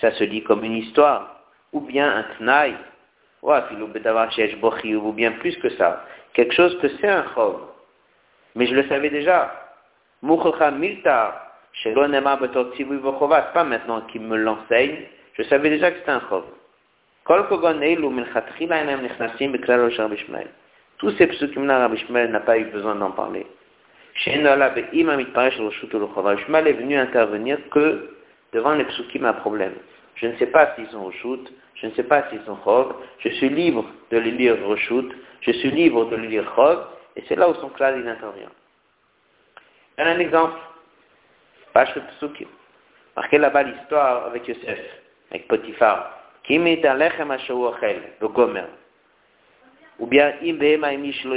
ça se lit comme une histoire, ou bien un Tnaï, ou bien plus que ça, quelque chose que c'est un Chov. Mais je le savais déjà. Milta, pas maintenant qu'il me l'enseigne, je savais déjà que c'était un Chov. Tous ces psukim-là, Rabbi Shmuel n'a pas eu besoin d'en parler. Shmuel est venu intervenir que devant les psukim à problème. Je ne sais pas s'ils sont shoot, je ne sais pas s'ils sont chov, je suis libre de les lire shoot, je suis libre de les lire chov, et c'est là où son classe il intervient. Un exemple, page psukim. Marquez là-bas l'histoire avec Yosef, avec Potiphar. Qui met un lechem le gomer. Ou bien, im behema imish lo.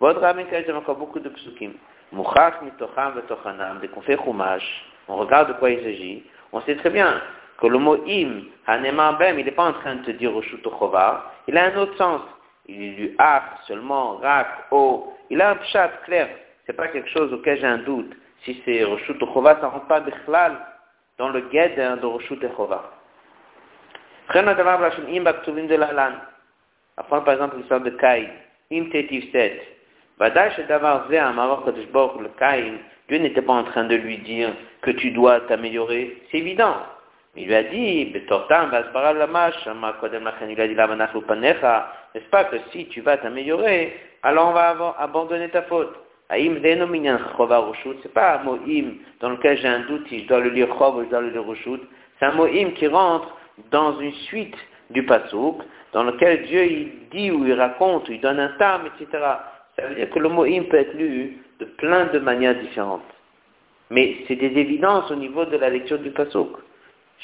Votre il y a encore beaucoup de psukim. Mouchach mitocham vetochanam, dès qu'on fait chumash, on regarde de quoi il s'agit, on sait très bien que le mot im, hanemambem, il n'est pas en train de te dire Roshut il a un autre sens. Il est du ach seulement, rak, o. Il a un pshat clair. C'est pas quelque chose auquel j'ai un doute. Si c'est Roshut Chova, ça rentre pas bichlal dans le guide de Roshut lan. Apprendre par exemple l'histoire de Caïn. Im tetiv set. Vadash d'avoir vu un maror le Caïn. Dieu n'était pas en train de lui dire que tu dois t'améliorer. C'est évident. Il lui a dit, n'est-ce pas que si tu vas t'améliorer, alors on va abandonner ta faute. C'est pas un mot im dans lequel j'ai un doute si je dois le lire chov ou je dois le lire roshut. C'est un mot im qui rentre dans une suite du pasouk, dans lequel Dieu il dit ou il raconte, ou il donne un tam, etc. Ça veut dire que le mot peut être lu de plein de manières différentes. Mais c'est des évidences au niveau de la lecture du pasouk.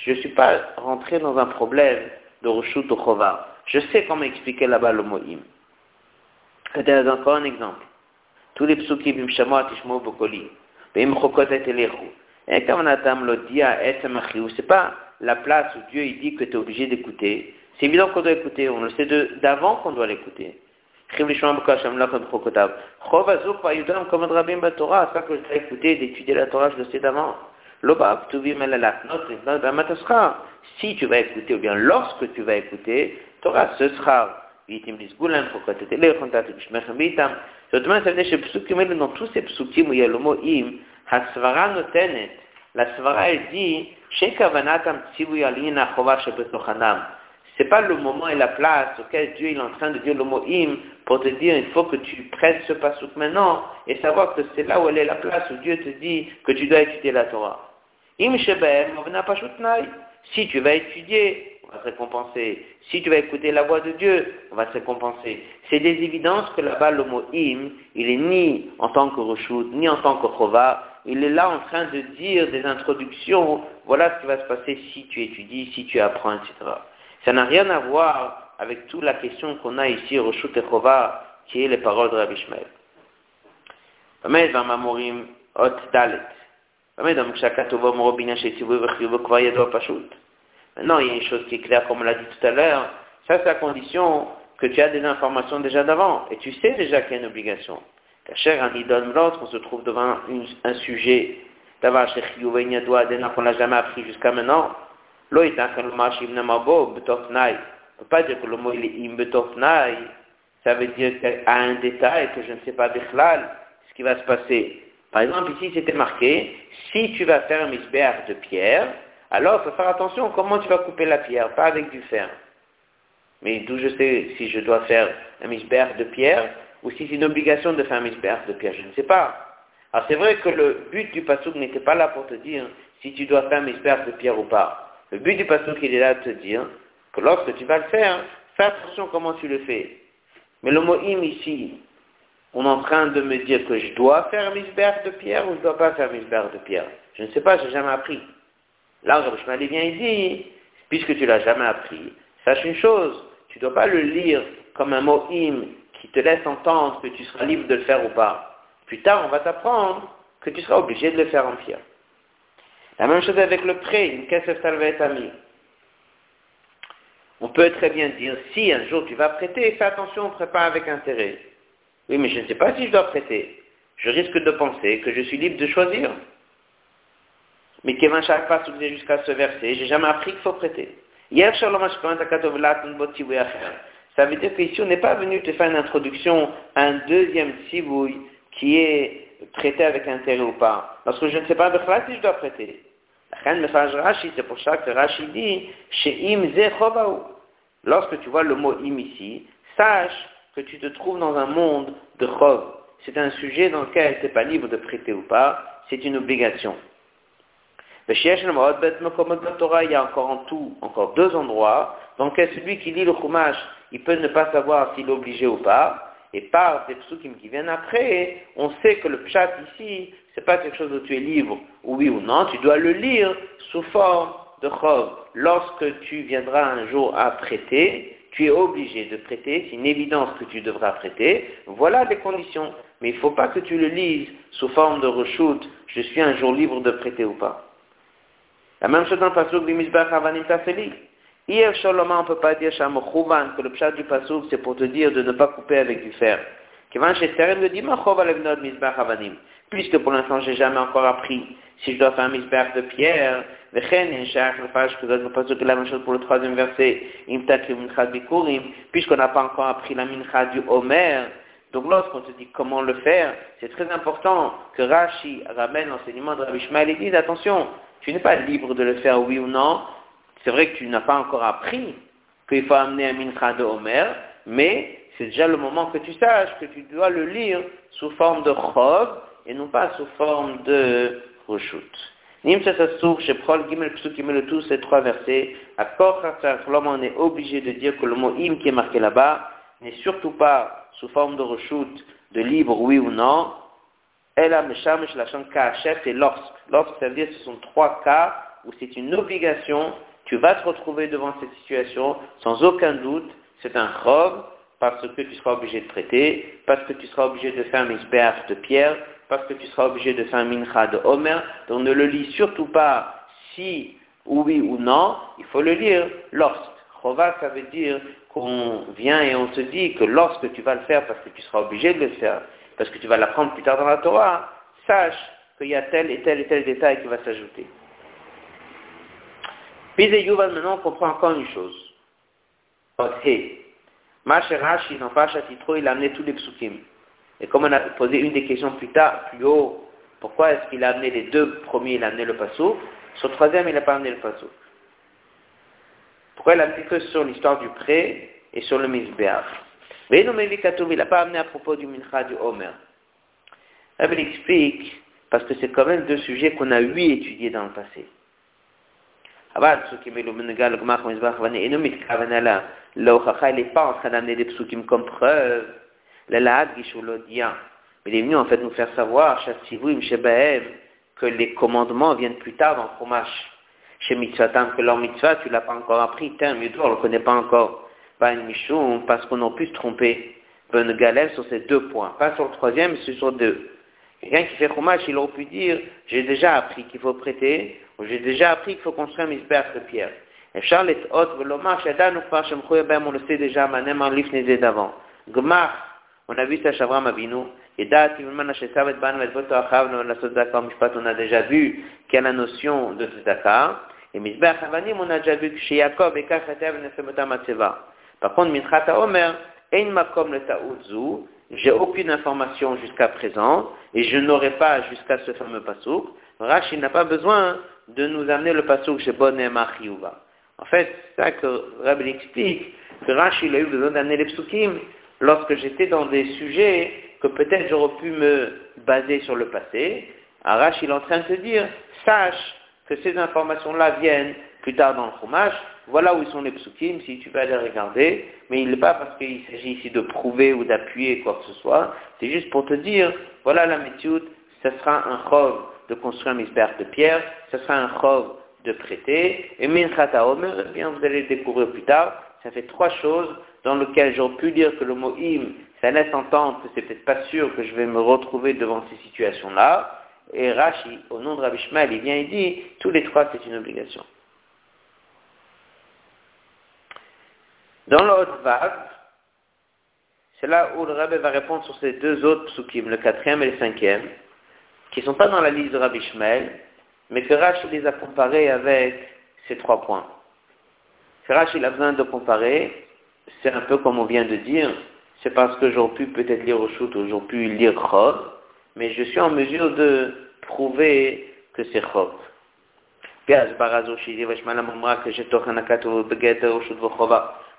Je ne suis pas rentré dans un problème de Roshut ou Chova. Je sais comment expliquer là-bas le mot im. C'est encore un exemple. Tous les psukim, im bokoli. Pas la place où Dieu il dit que tu es obligé d'écouter. C'est évident qu'on doit écouter. On le sait d'avant qu'on doit l'écouter. C'est ça que je dois écouter, d'étudier la Torah, je le sais d'avant. Si tu vas écouter, ou bien lorsque tu vas écouter, Torah, ce sera. Autrement, ça veut dire chez Psukim, dans tous ces Psukim où il y a le mot im, Hasvara notenet, la Svara elle dit. C'est pas le moment et la place auquel Dieu est en train de dire le mot im pour te dire il faut que tu prennes ce pasouk maintenant et savoir que c'est là où elle est la place où Dieu te dit que tu dois étudier la Torah. Si tu vas étudier, on va te récompenser. Si tu vas écouter la voix de Dieu, on va te récompenser. C'est des évidences que là-bas, le mot im, il est ni en tant que Roshut, ni en tant que Chova. Il est là en train de dire des introductions. Voilà ce qui va se passer si tu étudies, si tu apprends, etc. Ça n'a rien à voir avec toute la question qu'on a ici, Roshut et Chova, qui est les paroles de Rabbi Shmuel. Maintenant, il y a une chose qui est claire, comme on l'a dit tout à l'heure, ça c'est à condition que tu as des informations déjà d'avant, et tu sais déjà qu'il y a une obligation. Cher un idole l'autre, on se trouve devant un sujet, d'avoir qu'on l'a jamais appris jusqu'à maintenant. On peut pas dire que le mot il est. Ça veut dire qu'à un détail que je ne sais pas ce qui va se passer. Par exemple, ici, c'était marqué, si tu vas faire un misbère de pierre, alors il faut faire attention comment tu vas couper la pierre, pas avec du fer. Mais d'où je sais si je dois faire un misbère de pierre, ou si c'est une obligation de faire un misbère de pierre, je ne sais pas. Alors c'est vrai que le but du pasouk n'était pas là pour te dire si tu dois faire un misbère de pierre ou pas. Le but du pasouk, il est là de te dire que lorsque tu vas le faire, fais attention comment tu le fais. Mais le mot im ici, on est en train de me dire que je dois faire misbère de pierre ou je ne dois pas faire misbère de pierre. Je ne sais pas, je n'ai jamais appris. Là, Shmali vient et dit, puisque tu l'as jamais appris, sache une chose, tu ne dois pas le lire comme un mot im qui te laisse entendre que tu seras libre de le faire ou pas. Plus tard, on va t'apprendre que tu seras obligé de le faire en pierre. La même chose avec le prêt, une caisse ami. On peut très bien dire, si un jour tu vas prêter, fais attention, prépare avec intérêt. Oui, mais je ne sais pas si je dois prêter. Je risque de penser que je suis libre de choisir. Mais Kevin chaque pas jusqu'à ce verset, j'ai jamais appris qu'il faut prêter. Hier, ça veut dire qu'ici, on n'est pas venu te faire une introduction à un deuxième sibouille qui est prêté avec intérêt ou pas. Parce que je ne sais pas de quoi si je dois prêter. C'est pour ça que Rashi dit, chez im Lorsque tu vois le mot im ici, sache que tu te trouves dans un monde de chov. C'est un sujet dans lequel tu n'es pas libre de prêter ou pas, c'est une obligation. Il y a encore en tout, encore deux endroits dans celui qui lit le chumash, il peut ne pas savoir s'il est obligé ou pas. Et par des psukim qui viennent après, on sait que le pshat ici, c'est pas quelque chose où tu es libre, oui ou non, tu dois le lire sous forme de chov. Lorsque tu viendras un jour à prêter, tu es obligé de prêter, c'est une évidence que tu devras prêter. Voilà les conditions. mais il ne faut pas que tu le lises sous forme de reshoot, je suis un jour libre de prêter ou pas. La même chose dans le pasuk du Mizbach Avanim Tafeli. Hier, Sholoma, on ne peut pas dire Shamokhuvan, que le pshat du pasuk, c'est pour te dire de ne pas couper avec du fer. Puisque pour l'instant, j'ai jamais encore appris si je dois faire un misbach de pierre, que la même chose pour le troisième verset, puisqu'on n'a pas encore appris la mincha du Homer, donc lorsqu'on te dit comment le faire, c'est très important que Rashi ramène l'enseignement de Rabbi Shmuel. Et dise attention, tu n'es pas libre de le faire oui ou non, c'est vrai que tu n'as pas encore appris qu'il faut amener un mincha de Homer, mais c'est déjà le moment que tu saches que tu dois le lire sous forme de chov et non pas sous forme de reshut. Nim chez Prol Gimel Psuk Gimel tous ces trois versets, à l'homme on est obligé de dire que le mot im qui est marqué là-bas n'est surtout pas sous forme de reshut, de libre oui ou non. Elle a meshamesh la chef c'est lorsque. Lorsque ça veut dire ce sont trois cas où c'est une obligation, tu vas te retrouver devant cette situation sans aucun doute, c'est un chov, parce que tu seras obligé de prêter, parce que tu seras obligé de faire un misbéach de pierre, parce que tu seras obligé de faire un mincha de Homer. Donc ne le lis surtout pas si oui ou non, il faut le lire lorsque. Chova, ça veut dire qu'on vient et on te dit que lorsque tu vas le faire, parce que tu seras obligé de le faire, parce que tu vas l'apprendre plus tard dans la Torah, sache qu'il y a tel et tel et tel détail qui va s'ajouter. Puis Yuval, maintenant, on comprend encore une chose. Rashi, dans Pacha Titro, il a amené tous les psukim. Et comme on a posé une des questions plus tard, plus haut, pourquoi est-ce qu'il a amené les deux premiers, il a amené le pasouk Sur le troisième, il n'a pas amené le pasouk. Pourquoi il a amené que sur l'histoire du prêt et sur le misbéach Mais il n'a pas amené à propos du mincha du Homer. il explique, parce que c'est quand même deux sujets qu'on a huit étudiés dans le passé. Il est venu en fait nous faire savoir, shatsivuim, shebaev, que les commandements viennent plus tard dans Chumash. Chez Mitzvatam, que leur mitzvah, tu l'as pas encore appris, tiens, Mudor, on le connaît pas encore. Pas une parce qu'on a pu se tromper. Ben sur ces deux points. Pas sur le troisième, mais sur deux. Quelqu'un qui fait fromage, il aurait pu dire, j'ai déjà appris qu'il faut prêter, ou j'ai déjà appris qu'il faut construire un misbère de pierre. Et Charles est par ben, on le sait déjà, manem en lifnezé d'avant. Gmar, on a vu ça chez Avram Avinu, et dat, on a déjà vu qu'il y a la notion de tzedaka, et misbère avanim, on a déjà vu que chez Jacob, et kachatev, Par contre, mitrata omer, ein le j'ai aucune information jusqu'à présent, et je n'aurai pas jusqu'à ce fameux pasouk. Rashi n'a pas besoin de nous amener le pasouk chez Bonem En fait, c'est ça que Rabbi explique, que Rashi a eu besoin d'amener les psukim lorsque j'étais dans des sujets que peut-être j'aurais pu me baser sur le passé. Rashi est en train de se dire, sache que ces informations-là viennent plus tard dans le fromage, voilà où sont les psukim, si tu vas les regarder, mais il n'est pas parce qu'il s'agit ici de prouver ou d'appuyer quoi que ce soit, c'est juste pour te dire, voilà la méthode, ce sera un chov de construire un misbère de pierre, ce sera un chov de prêter, et minchata omer, eh bien vous allez le découvrir plus tard, ça fait trois choses dans lesquelles j'aurais pu dire que le mot im, ça laisse entendre que c'est peut-être pas sûr que je vais me retrouver devant ces situations-là, et Rashi, au nom de Rabbi il vient et dit, tous les trois c'est une obligation. Dans l'autre vague, c'est là où le Rabbi va répondre sur ces deux autres psukim, le quatrième et le cinquième, qui ne sont pas dans la liste de Rabbi Shmuel, mais que Rashi les a comparés avec ces trois points. Que Rashi a besoin de comparer, c'est un peu comme on vient de dire, c'est parce que j'aurais pu peut-être lire Roshut ou j'aurais pu lire Chov, mais je suis en mesure de prouver que c'est Chov.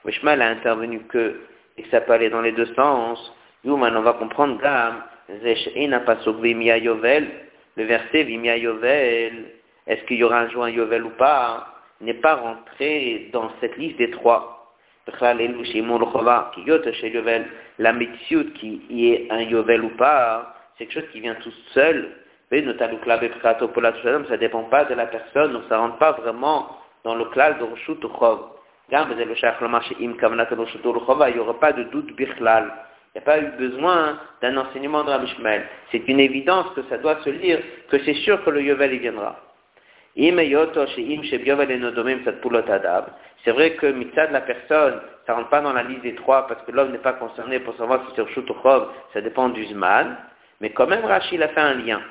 Wishmal a intervenu que, et ça peut aller dans les deux sens, Youman, on va comprendre Yovel, le verset Vimia Yovel, est-ce qu'il y aura un jour un Yovel ou pas, n'est pas rentré dans cette liste des trois. La mitzvot qui est un Yovel ou pas, c'est quelque chose qui vient tout seul. Ça ne dépend pas de la personne, donc ça ne rentre pas vraiment dans le clal de Roshut Il n'y aura pas de doute bichlal Il n'y a pas eu besoin d'un enseignement de Rabbi Shmuel. C'est une évidence que ça doit se lire, que c'est sûr que le Yovel y viendra. C'est vrai que mitzad de la personne, ça rentre pas dans la liste des trois parce que l'homme n'est pas concerné pour savoir si c'est Rshut ou Chov, ça dépend du Zman. Mais quand même, Rachid a fait un lien.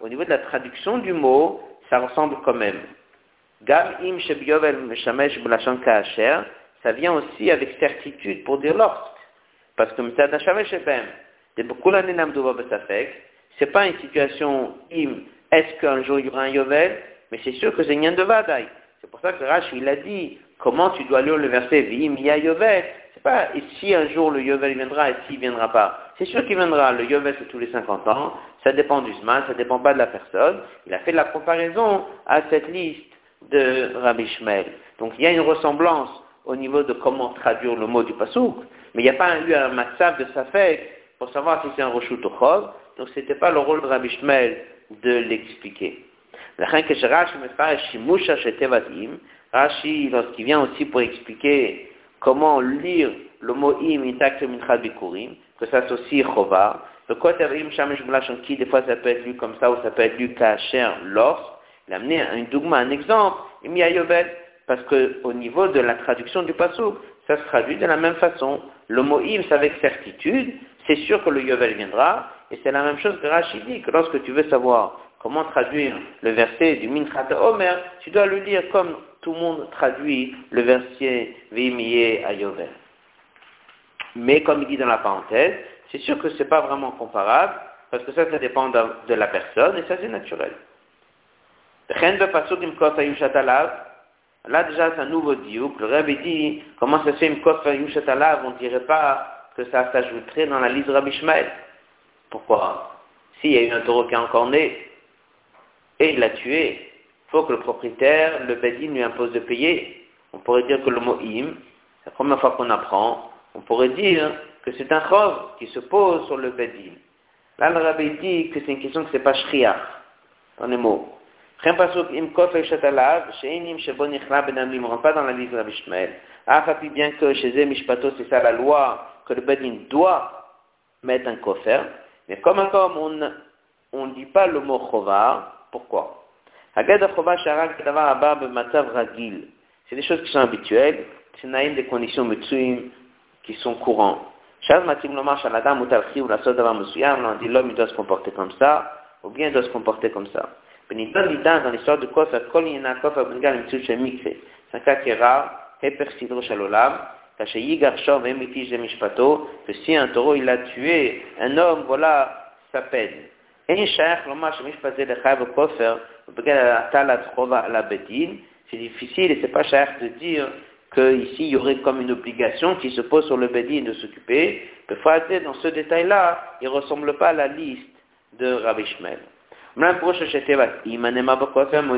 Au niveau de la traduction du mot, ça ressemble quand même. Gam im ça vient aussi avec certitude pour dire lorsque. Parce que c'est pas une situation im, est-ce qu'un jour il y aura un yovel, mais c'est sûr que c'est rien de vadaï. C'est pour ça que Rach, il a dit, comment tu dois lire le verset vim ya yovel. C'est pas, et si un jour le yovel viendra et s'il viendra pas. C'est sûr qu'il viendra. Le yovel c'est tous les 50 ans. Ça dépend du zman, ça dépend pas de la personne. Il a fait la comparaison à cette liste de Rabbi Shmuel. Donc il y a une ressemblance au niveau de comment traduire le mot du pasouk, mais il n'y a pas eu un matzav de Safek pour savoir si c'est un rochut ou chov, donc ce n'était pas le rôle de Rabbi Shmuel de l'expliquer. Rashi, lorsqu'il vient aussi pour expliquer comment lire le mot im intact minchad bikurim, que ça s'associe chova, le kotev im shamesh qui des fois ça peut être lu comme ça ou ça peut être lu kacher lors, a amené un dougma, un exemple, yovel, parce qu'au niveau de la traduction du pasouk, ça se traduit de la même façon. Le mot c'est avec certitude, c'est sûr que le yovel viendra, et c'est la même chose que Rachid dit, que lorsque tu veux savoir comment traduire le verset du Minchat Omer, tu dois le lire comme tout le monde traduit le verset Vimiye à Yovel. Mais comme il dit dans la parenthèse, c'est sûr que ce n'est pas vraiment comparable, parce que ça, ça dépend de, la personne, et ça c'est naturel. Là, déjà, c'est un nouveau diouk. Le Rabbi dit, comment ça se fait, on ne dirait pas que ça s'ajouterait dans la liste Rabbi Shmael. Pourquoi? S'il y a eu un taureau qui est encore né, et il l'a tué, il faut que le propriétaire, le Bedin, lui impose de payer. On pourrait dire que le mot im, c'est la première fois qu'on apprend, on pourrait dire que c'est un chov qui se pose sur le Bedin. Là, le Rabbi dit que c'est une question que c'est pas shriach, dans les mots. Rien pas im kof shatalav, sheinim shebo nichla benamlim, on rentre pas dans la liste de Rabbi. Afapi bien que chez eux, mishpato, c'est ça la loi, que le Bedin doit mettre un kofer, mais comme encore on ne dit pas le mot chovar, pourquoi? C'est des choses qui sont habituelles, c'est des conditions metsuim qui sont courantes. on dit l'homme doit se comporter comme ça, ou bien il doit se comporter comme ça. Dans l'histoire de Kofa, c'est un cas qui est rare, que si un taureau il a tué un homme, voilà sa peine. C'est difficile et c'est pas cher de dire qu'ici il y aurait comme une obligation qui se pose sur le bédine de s'occuper. Le dire dans ce détail-là, il ne ressemble pas à la liste de Rabbi Shmuel. Au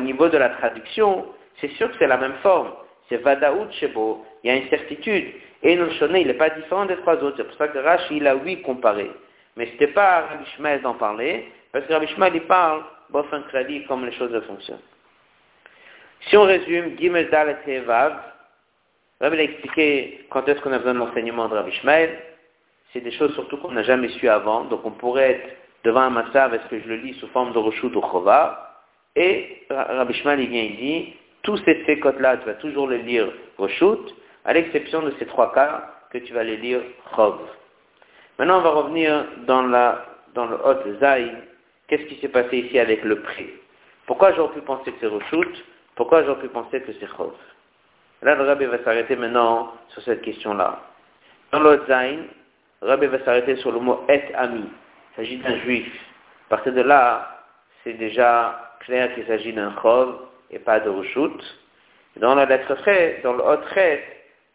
niveau de la traduction, c'est sûr que c'est la même forme. C'est Vadaout Shebo, il y a une certitude. Et non il n'est pas différent des trois autres. C'est pour ça que Rashi, il a oui comparé. Mais ce n'était pas à Rabbi Shmuel d'en parler, parce que Rabbi Shmuel, il parle, bof un comme les choses fonctionnent. Si on résume, Gimel Dal et Vav, Rabbi a expliqué quand est-ce qu'on a besoin de l'enseignement de Rabbi Shmuel. C'est des choses surtout qu'on n'a jamais su avant. Donc on pourrait être devant un massav, est-ce que je le lis sous forme de Roshut ou Chova? Et Rabbi Shmuel, il vient, il dit, tous ces fécotes-là, tu vas toujours les lire Roshut, à l'exception de ces trois cas que tu vas les lire Chov. Maintenant, on va revenir dans, la, dans le Hot. Qu'est-ce qui s'est passé ici avec le prix? Pourquoi j'aurais pu penser que c'est Roshut Pourquoi j'aurais pu penser que c'est Chov? Là, le Rabbi va s'arrêter maintenant sur cette question-là. Dans le Hot Zay, le Rabbi va s'arrêter sur le mot Et Ami. Il s'agit d'un juif. À partir de là, c'est déjà clair qu'il s'agit d'un Chov et pas de Rushut. Dans la lettre trait, dans le haut trait,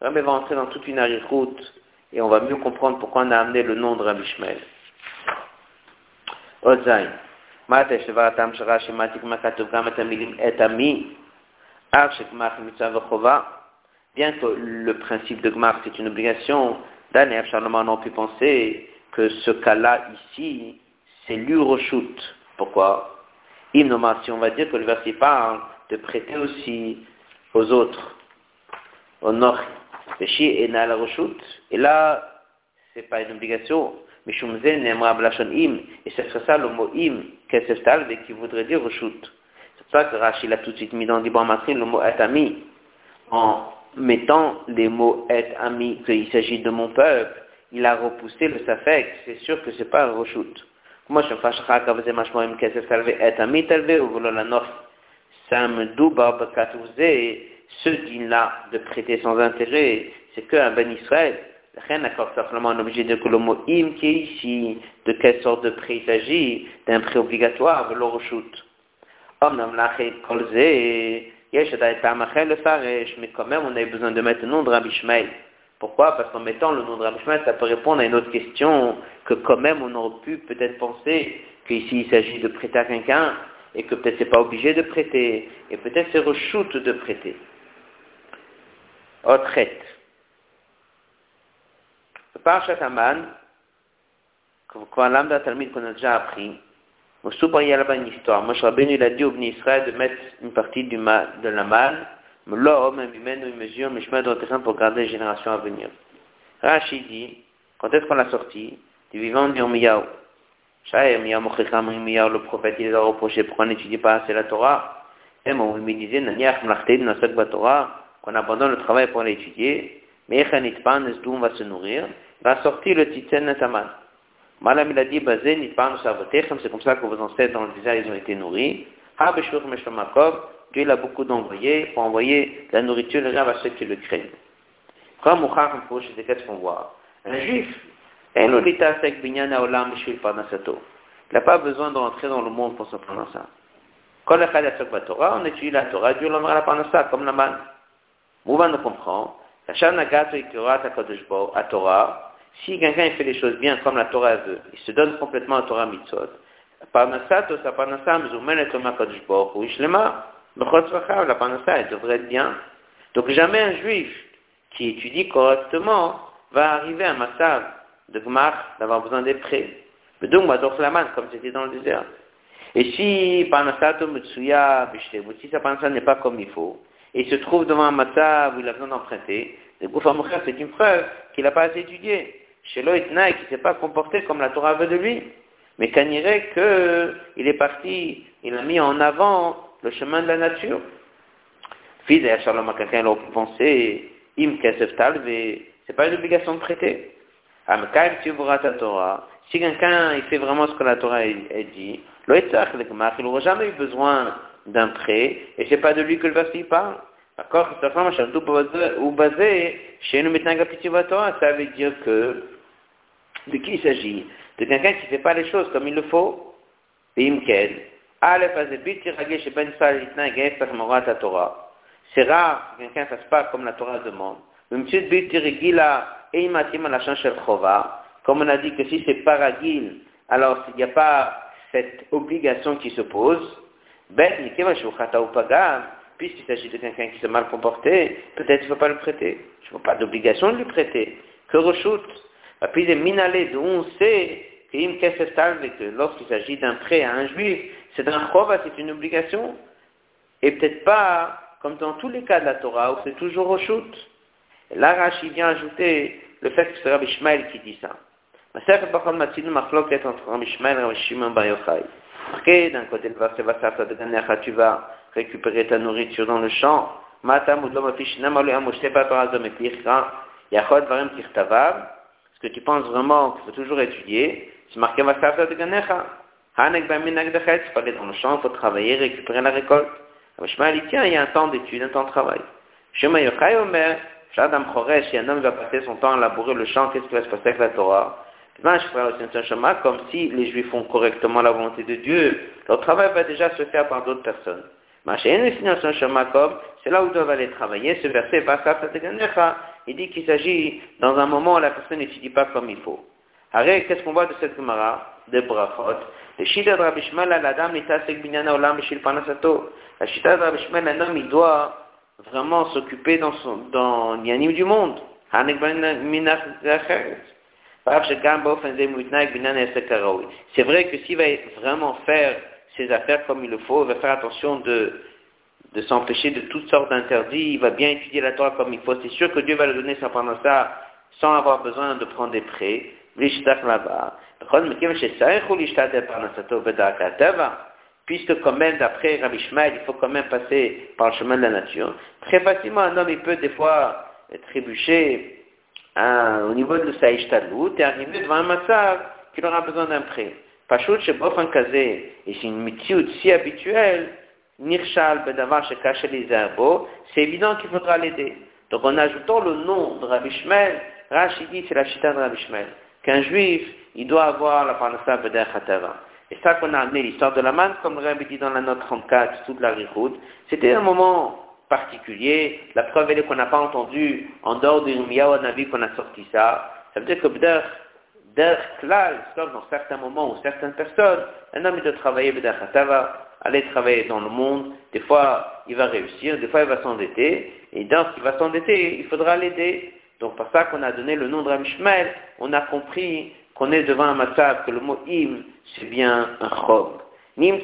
Rabbi va entrer dans toute une route et on va mieux comprendre pourquoi on a amené le nom de Rabbi Shmuel. Bien que le principe de Gmar c'est une obligation, Dan et on pu penser que ce cas-là ici, c'est l'Uroshut. Pourquoi? Si on va dire que le verset parle de prêter aussi aux autres, au nord, et la Et là, c'est pas une obligation. Et c'est ça le mot im, qui voudrait dire reshut. C'est pour ça que Rachid a tout de suite mis dans Dibor Matrin le mot et ami. En mettant les mots et ami, qu'il s'agit de mon peuple, il a repoussé le safek, c'est sûr que ce n'est pas un rechute. Moi, je me fâcherai quand fais chaque fois que je mange mon salvé est un mitalvé ou voilà la noce. Ça me double parce ce dîne-là de prêter sans intérêt, c'est qu'un ben Israël, rien n'accorde simplement un objet de colombo qui est ici, de quelle sorte de prêt il s'agit, d'un prêt obligatoire, le rechute. Om nam lache kolze, yesh adai tamachel le farech, mais quand même, on a besoin de mettre le nom de Rabbi Shmael. Pourquoi? Parce qu'en mettant le nom de Rabbi Shmael, ça peut répondre à une autre question que quand même on aurait pu peut-être penser qu'ici il s'agit de prêter à quelqu'un et que peut-être c'est pas obligé de prêter et peut-être c'est rechute de prêter. Otret. Par Shataman, quand l'âme Talmud qu'on a déjà appris. Moshe Rabbeinu, il a dit au Bni Israël de mettre une partie mal, de la malle, l'homme, humain, une mesure, mais de pour garder les générations à venir. Rachid dit, quand est-ce qu'on l'a sorti Du vivant de Yirmiyahu. Le prophète, il les a reproché pourquoi on n'étudie pas assez la Torah. Moi, il me disait, qu'on abandonne le travail pour l'étudier, mais on va se nourrir, va sortir le Titsen Netaman. Malam il a dit, c'est comme ça que vos ancêtres dans le désert, ont été nourris. Dieu l'a beaucoup d'envoyés pour envoyer la nourriture à ceux qui le craignent. Comme qu'est-ce qu'on voit Un juif, il n'a pas besoin de rentrer dans le monde pour se prendre ça. Quand on étudie la Torah, Dieu l'emmène la parnassa, comme la manne. Mouvan ne comprend. À Torah, si quelqu'un fait les choses bien comme la Torah veut, il se donne complètement à Torah mitzvot. Parnassato, sa parnassa, mzoumen et Thomas Kadosh Baruch Hu, ishlema, bechot la parnassa, elle devrait être bien. Donc jamais un juif qui étudie correctement va arriver à massav de Gmar, d'avoir besoin des prêts. Mais donc, man, comme c'était dans le désert. Et si Parnasato Mutsuya si sa Parnasa n'est pas comme il faut, et il se trouve devant un matzah où il a besoin d'emprunter, le c'est une preuve qu'il n'a pas assez étudié. Chez Loïtnaï, qui ne s'est pas comporté comme la Torah veut de lui. Mais qu'on irait qu'il est parti, il a mis en avant le chemin de la nature. Fils et Shalom, quelqu'un l'a pensé, im kesef talve, c'est pas une obligation de prêter. Torah. Si quelqu'un il fait vraiment ce que la Torah a dit, il n'aura jamais eu besoin d'un prêt, et c'est pas de lui que le verset parle. D'accord? Ça veut dire que, de qui il s'agit? De quelqu'un qui ne fait pas les choses comme il le faut? C'est rare que quelqu'un ne fasse pas comme la Torah demande. Comme on a dit que si c'est paragil, alors s'il n'y a pas cette obligation qui se pose, puisqu'il s'agit de quelqu'un qui s'est mal comporté, peut-être qu'il ne faut pas le prêter. Je ne vois pas d'obligation de lui prêter. Que rechute. Puis d'où on sait que lorsqu'il s'agit d'un prêt à un juif, c'est un chova, c'est une obligation. Et peut-être pas comme dans tous les cas de la Torah où c'est toujours rechute. Et là, Rashi vient ajouter le fait que c'est Rabbi Shmael qui dit ça. Maseret Bachon Matzinu Machloket entre Rabbi Shmael et Rabbi Shimon Bar Yochai. Marqué d'un côté le verset Vasata de Ganecha, tu vas récupérer ta nourriture dans le champ. Matam Udlom Afish Namalu Amoshte Patorazom et Tircha. Yachod Varim Tirtavav. Est-ce que tu penses vraiment qu'il faut toujours étudier? C'est marqué Vasata de Ganecha. Dans le champ, il faut travailler, récupérer la récolte. Shmael dit, tiens, il y a un temps d'étude, un temps de travail. Shema Yochai Omer, Shadam si un homme va passer son temps à labourer le champ, qu'est-ce qui va se passer avec la Torah? Comme si les Juifs font correctement la volonté de Dieu, leur travail va déjà se faire par d'autres personnes. C'est là où doivent aller travailler. Ce verset, il dit qu'il s'agit dans un moment où la personne n'étudie pas comme il faut. Arrête, qu'est-ce qu'on voit de cette Gemara? De Brachot. La Shita de Rabbi Shmuel, un homme, il doit vraiment s'occuper dans, son, du monde. C'est vrai que s'il va vraiment faire ses affaires comme il le faut, il va faire attention de, de s'empêcher de toutes sortes d'interdits, il va bien étudier la Torah comme il faut, c'est sûr que Dieu va lui donner sa ça sans avoir besoin de prendre des prêts. Puisque quand même, d'après Rabbi Shmael, il faut quand même passer par le chemin de la nature. Très facilement, un homme, peut des fois trébucher hein, au niveau de sa ishtadlout et arriver devant un massage qu'il aura besoin d'un prêt. Pachout chez Bofan Kazé, et c'est une mitiout si habituelle, Nirshal Bedavar chez les c'est évident qu'il faudra l'aider. Donc en ajoutant le nom de Rabbi Shmuel, Rashi dit c'est la chita de Rabbi Shmuel, qu'un juif, il doit avoir la parnassa Beder Khatava. Et ça qu'on a amené l'histoire de la manne, comme le Rabbi dit dans la note 34, toute la Richoud, c'était un moment particulier. La preuve est qu'on n'a pas entendu en dehors de Yirmiyahu Navi qu'on a sorti ça. Ça veut dire que Beder Beder Klal, dans certains moments ou certaines personnes, un homme doit travailler Beder Khatava, aller travailler dans le monde, des fois il va réussir, des fois il va s'endetter, et dans ce qu'il va s'endetter, il faudra l'aider. Donc par ça qu'on a donné le nom de Ram on a compris qu'on est devant un matzab, que le mot im, c'est bien un chog. C'est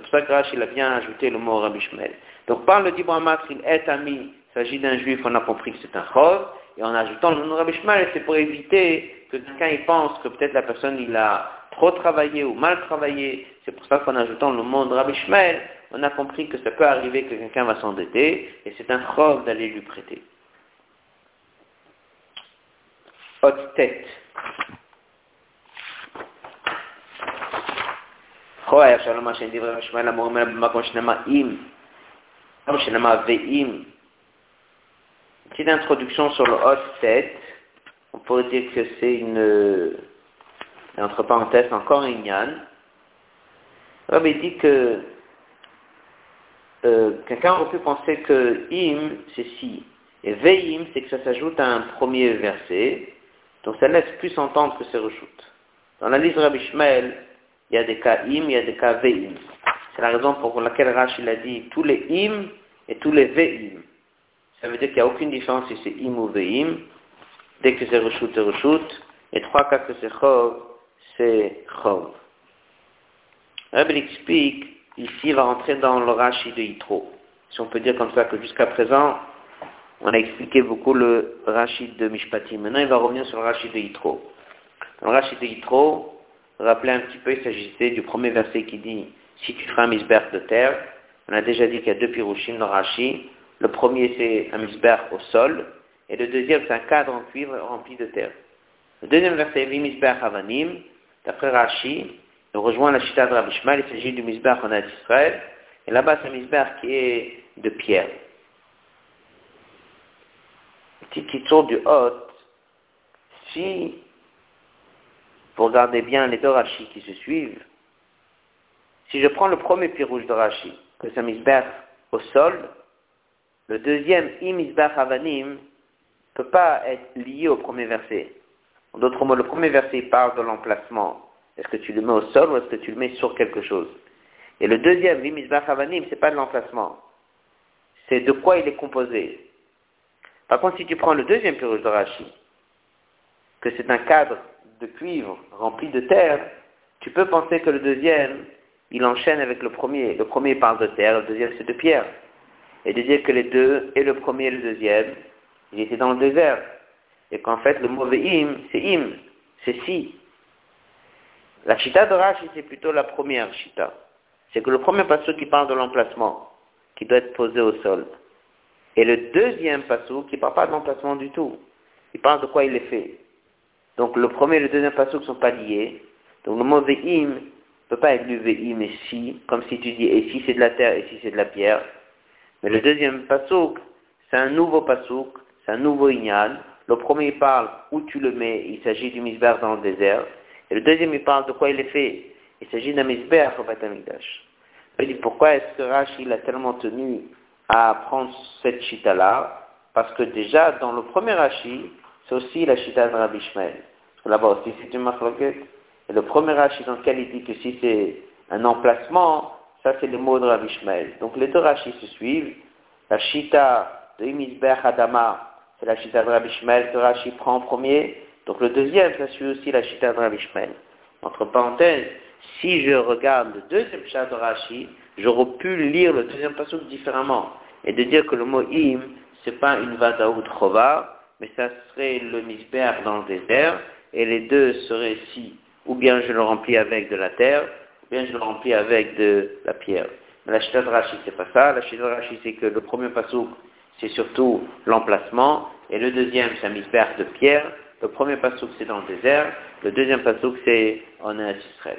pour ça que Rachid a bien ajouté le mot Rabbi Shmuel. Donc par le Dibra il est ami, il s'agit d'un juif, on a compris que c'est un chog, et en ajoutant le nom Rabbi Shmuel, c'est pour éviter que quelqu'un pense que peut-être la personne il a trop travaillé ou mal travaillé. C'est pour ça qu'en ajoutant le mot de Rabbi Shmuel, on a compris que ça peut arriver que quelqu'un va s'endetter et c'est un chov d'aller lui prêter. Haute tête. Petite introduction sur le haute tête. On pourrait dire que c'est une entre parenthèses, encore un Yann. Rabbi dit que euh, quelqu'un aurait pu penser que im, c'est si. Et veim, c'est que ça s'ajoute à un premier verset. Donc ça laisse plus entendre que c'est reshoot. Dans la liste Rabbi Shmuel, il y a des cas im, il y a des cas veim. C'est la raison pour laquelle Rachid a dit tous les im et tous les veim. Ça veut dire qu'il n'y a aucune différence si c'est im ou veim. Dès que c'est reshoot, c'est reshoot. Et trois cas que c'est chov, c'est Chov. Rabbi explique, ici il va rentrer dans le Rashi de Yitro. Si on peut dire comme ça que jusqu'à présent, on a expliqué beaucoup le Rachid de Mishpati. Maintenant, il va revenir sur le Rachid de Yitro. Dans le Rachid de Yitro, rappelez un petit peu, il s'agissait du premier verset qui dit Si tu feras un misberg de terre, on a déjà dit qu'il y a deux pirouchim dans Rachid. Le premier, c'est un misberg au sol, et le deuxième, c'est un cadre en cuivre rempli de terre. Le deuxième verset, Vimisberg Havanim, D'après Rashi, il rejoint la chita de Rabbi il s'agit du misbah en Israël, et là-bas c'est un misbah qui est de pierre. Petit tour du haut, si vous regardez bien les deux Rashi qui se suivent, si je prends le premier pied rouge de Rashi, que c'est un misbah au sol, le deuxième imisbah avanim ne peut pas être lié au premier verset. En d'autres mots, le premier verset parle de l'emplacement. Est-ce que tu le mets au sol ou est-ce que tu le mets sur quelque chose? Et le deuxième, Vimizbach Havanim, ce n'est pas de l'emplacement. C'est de quoi il est composé. Par contre, si tu prends le deuxième pirouge de Rashi, que c'est un cadre de cuivre rempli de terre, tu peux penser que le deuxième, il enchaîne avec le premier. Le premier parle de terre, le deuxième c'est de pierre. Et de dire que les deux, et le premier et le deuxième, ils étaient dans le désert et qu'en fait le mauvais im, c'est im, c'est si. La chita de Rashi, c'est plutôt la première chita. C'est que le premier passage qui parle de l'emplacement, qui doit être posé au sol. Et le deuxième passage qui ne parle pas de l'emplacement du tout. Il parle de quoi il est fait. Donc le premier et le deuxième passage ne sont pas liés. Donc le mot ve'im ne peut pas être lu ve'im et si, comme si tu dis et si c'est de la terre et si c'est de la pierre. Mais le deuxième pasouk, c'est un nouveau pasouk, c'est un nouveau ignal, le premier parle où tu le mets, il s'agit du misber dans le désert. Et le deuxième, il parle de quoi il est fait. Il s'agit d'un misber au Batamikdash. Il dit pourquoi est-ce que Rashi a tellement tenu à prendre cette chita-là Parce que déjà, dans le premier Rashi, c'est aussi la chita de Rabbi Shmuel. Là-bas aussi, c'est une marloquette. Et le premier Rashi dans lequel il dit que si c'est un emplacement, ça c'est le mot de Rabbi Shmuel. Donc les deux Rashis se suivent. La chita de Misber Adama, c'est la chita de Rabbi Shmuel que Rashi prend en premier. Donc le deuxième, ça suit aussi la chita de Rabbi Shmuel. Entre parenthèses, si je regarde le deuxième chat de Rashi, j'aurais pu lire le deuxième passage différemment et de dire que le mot im, c'est pas une vada ou chova, mais ça serait le misber dans le désert et les deux seraient si, ou bien je le remplis avec de la terre, ou bien je le remplis avec de la pierre. Mais la chita de Rashi, c'est pas ça. La chita de Rashi, c'est que le premier pasouk, c'est surtout l'emplacement, et le deuxième, c'est un misber de pierre. Le premier pasouk, c'est dans le désert. Le deuxième pasouk, c'est en Israël.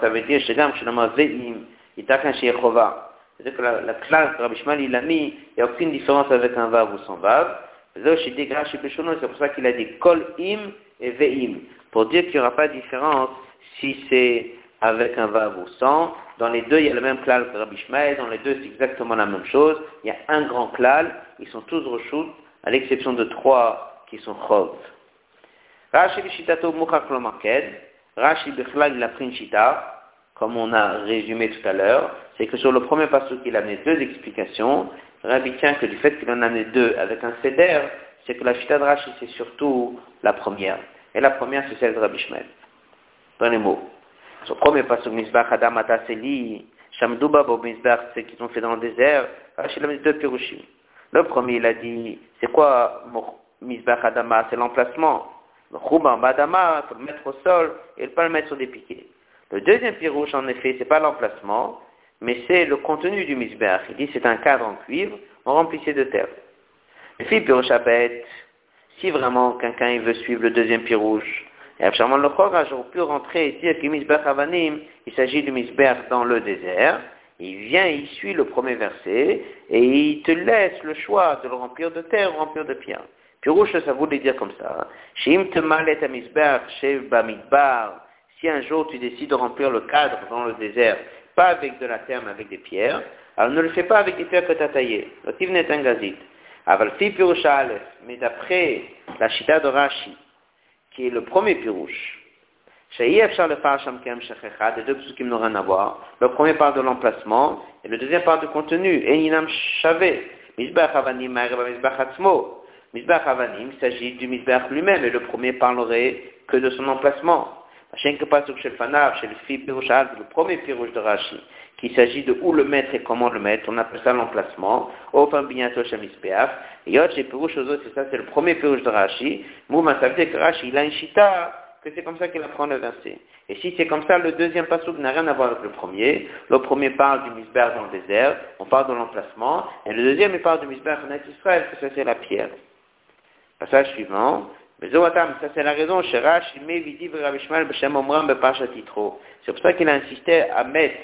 ça veut dire שגם כשנאמר ואם, ייתכן שיהיה חובה. C'est-à-dire que la, la classe de Rabbi Shmuel, il a mis, il n'y a aucune différence avec un vav ou sans vav. C'est pour ça qu'il a dit kol im et ve'im. Pour dire qu'il n'y aura pas de différence si c'est avec un vav ou sans. Dans les deux, il y a le même klal que Rabbi Shmuel. Dans les deux, c'est exactement la même chose. Il y a un grand klal. Ils sont tous reshut, à l'exception de trois qui sont chov. Rashi Bishitato Mukhak Rashi Bichlal, il a pris une shita comme on a résumé tout à l'heure, c'est que sur le premier passage qu'il a amené deux explications. Rabbi tient que du fait qu'il en a amené deux avec un céder, c'est que la chita de Rashi, c'est surtout la première. Et la première, c'est celle de Rabbi Shmuel. Dans les. Sur le premier passage, Misbach Adam Ataseli, Shamdouba Bob Misbach, c'est qu'ils ont fait dans le désert, Rashi l'a mis deux pirushim. Le premier, il a dit, c'est quoi Misbach Adama C'est l'emplacement. Le Chouba Badama, il faut le mettre au sol et ne pas le mettre sur des piquets. Le deuxième pirouche, en effet, c'est pas l'emplacement, mais c'est le contenu du misbeh. Il dit c'est un cadre en cuivre, on remplissait de terre. Le fil pirouche si vraiment quelqu'un veut suivre le deuxième pirouche, et absolument le j'aurais pu rentrer et dire que misbeh avanim, il s'agit du misbeh dans le désert, il vient, il suit le premier verset, et il te laisse le choix de le remplir de terre ou remplir de pierre. Pirouche, ça voulait dire comme ça. Bamidbar, si un jour tu décides de remplir le cadre dans le désert, pas avec de la terre, mais avec des pierres, alors ne le fais pas avec des pierres que tu as taillées. Mais d'après la chita de Rashi, qui est le premier pirouche, les deux qui n'ont rien à voir. Le premier parle de l'emplacement et le deuxième parle du contenu. Et il s'agit du misbach lui-même et le premier parlerait que de son emplacement le premier pirouche de Rashi, qu'il s'agit de où le mettre et comment le mettre, on appelle ça l'emplacement. Enfin, bientôt chez Mispeaf. Et chez pirouche aux autres, c'est ça, c'est le premier pirouche de Rashi. Mouma, ça veut que Rashi, il a une chita, que c'est comme ça qu'il apprend le verset. Et si c'est comme ça, le deuxième pasouk n'a rien à voir avec le premier. Le premier parle du misber dans le désert, on parle de l'emplacement, et le deuxième, il parle du misber en Israël, que ça c'est la pierre. Passage suivant. C'est ça c'est la raison, c'est pour ça qu'il a insisté à mettre,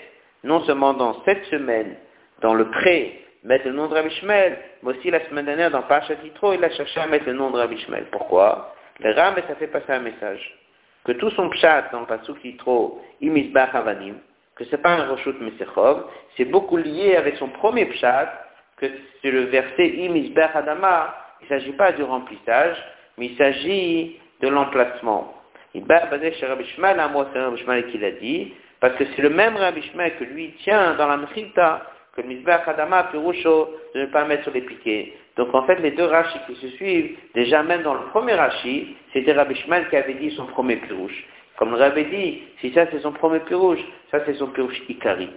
non seulement dans cette semaine, dans le pré, mettre le nom de Rabbi Shmuel, mais aussi la semaine dernière dans Parashat Yitro, il a cherché à mettre le nom de Rabbi Shmuel. Pourquoi? Le Ram, ça fait passer un message. Que tout son pshat dans Pasuk Yitro, Imisbach Avanim, que c'est pas un Roshut Mesechov, c'est beaucoup lié avec son premier pshat, que c'est le verset Imisbach Adama, il ne s'agit pas du remplissage, mais il s'agit de l'emplacement. Basé chez Rabbi à moi c'est Rabbi qui l'a dit, parce que c'est le même Rabbi que lui tient dans la Mechilta, que le Mizbeach Adama Pirusho, de ne pas mettre sur les piquets. Donc en fait, les deux rachis qui se suivent, déjà même dans le premier rachi, c'était Rabbi Shmuel qui avait dit son premier pirouche. Comme le Rabbi dit, si ça c'est son premier pirouche, ça c'est son pirouche Ikari.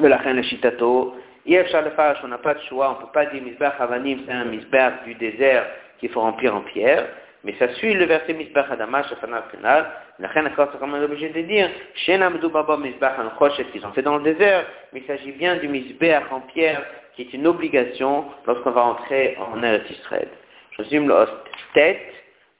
De la reine Shitato, on n'a pas de choix, on ne peut pas dire Mizbeach Avanim, c'est un Mizbeach du désert, qu'il faut remplir en pierre, mais ça suit le verset Misbach Adama, Shafana Final. La reine c'est comme obligé de dire, Shenamdu Baba Misbach Anchoshet qu'ils ont fait dans le désert, mais il s'agit bien du Misbach en pierre, qui est une obligation lorsqu'on va entrer en Eretz Israël. Je résume le tête.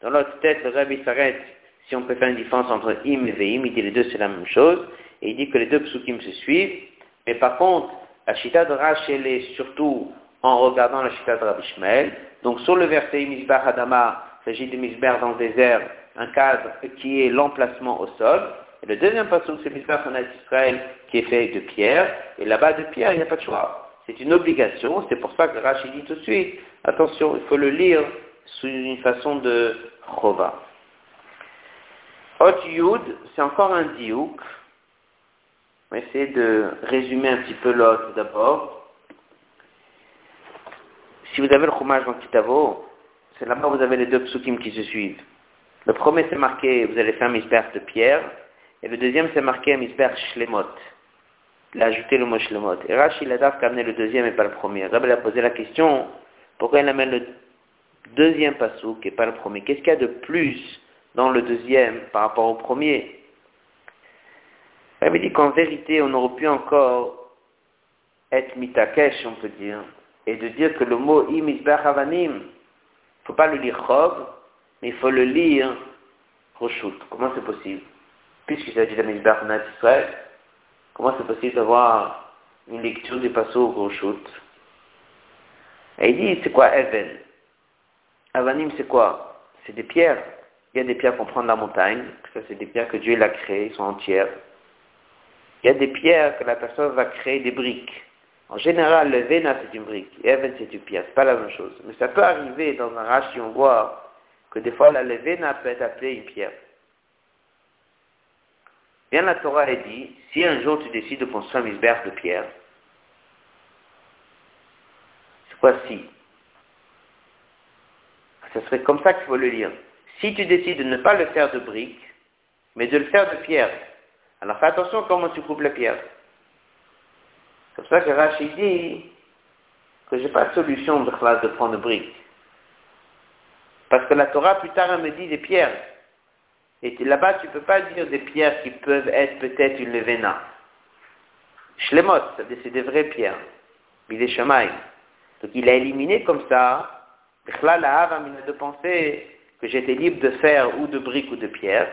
Dans l'autre tête, le Rabbi s'arrête si on peut faire une différence entre im et veim, il dit les deux c'est la même chose, et il dit que les deux psukim se suivent, mais par contre, la chita de Rash, elle est surtout en regardant la chita de Rabbi Shmuel, donc sur le verset Misbah Hadama, il s'agit de Misbah dans le désert, un cadre qui est l'emplacement au sol. Et le deuxième passage, c'est Mizbech en Israël qui est fait de pierre. Et là-bas, de pierre, il n'y a pas de choix. C'est une obligation. C'est pour ça que Rachid dit tout de suite, attention, il faut le lire sous une façon de chova. Hot Yud, c'est encore un diouk. On va essayer de résumer un petit peu l'autre d'abord. Si vous avez le chômage dans Kitavo, c'est là-bas vous avez les deux psukim qui se suivent. Le premier c'est marqué, vous allez faire un misper de pierre, et le deuxième c'est marqué un misper shlemot. Il a ajouté le mot shlemot. Et Rashi, il a amené le deuxième et pas le premier. Rabbi a posé la question, pourquoi il amène le deuxième pasouk et pas le premier? Qu'est-ce qu'il y a de plus dans le deuxième par rapport au premier? Il dit qu'en vérité, on aurait pu encore être mitakesh, on peut dire, et de dire que le mot imisbach avanim, il ne faut pas le lire chov, mais il faut le lire roshut. Comment c'est possible? Puisqu'il s'agit d'un misbach en Israël, comment c'est possible d'avoir une lecture du passo roshut? Et il dit, c'est quoi even Avanim, c'est quoi? C'est des pierres. Il y a des pierres qu'on prend de la montagne, ça c'est des pierres que Dieu a créées, ils sont entières. Il y a des pierres que la personne va créer des briques. En général, le Vena c'est une brique, et Even c'est une pierre, c'est pas la même chose. Mais ça peut arriver dans un rachi, on voit que des fois la Vena peut être appelée une pierre. Bien la Torah est dit, si un jour tu décides de construire un misbère de pierre, c'est quoi si? Ce serait comme ça qu'il faut le lire. Si tu décides de ne pas le faire de brique, mais de le faire de pierre, alors fais attention comment tu coupes la pierre. C'est pour ça que Rachid dit que j'ai pas de solution de classe de prendre de briques. Parce que la Torah, plus tard, elle me dit des pierres. Et là-bas, tu ne peux pas dire des pierres qui peuvent être peut-être une levena. Shlemot, c'est des vraies pierres. des Shamaï. Donc il a éliminé comme ça, la de penser que j'étais libre de faire ou de briques ou de pierres.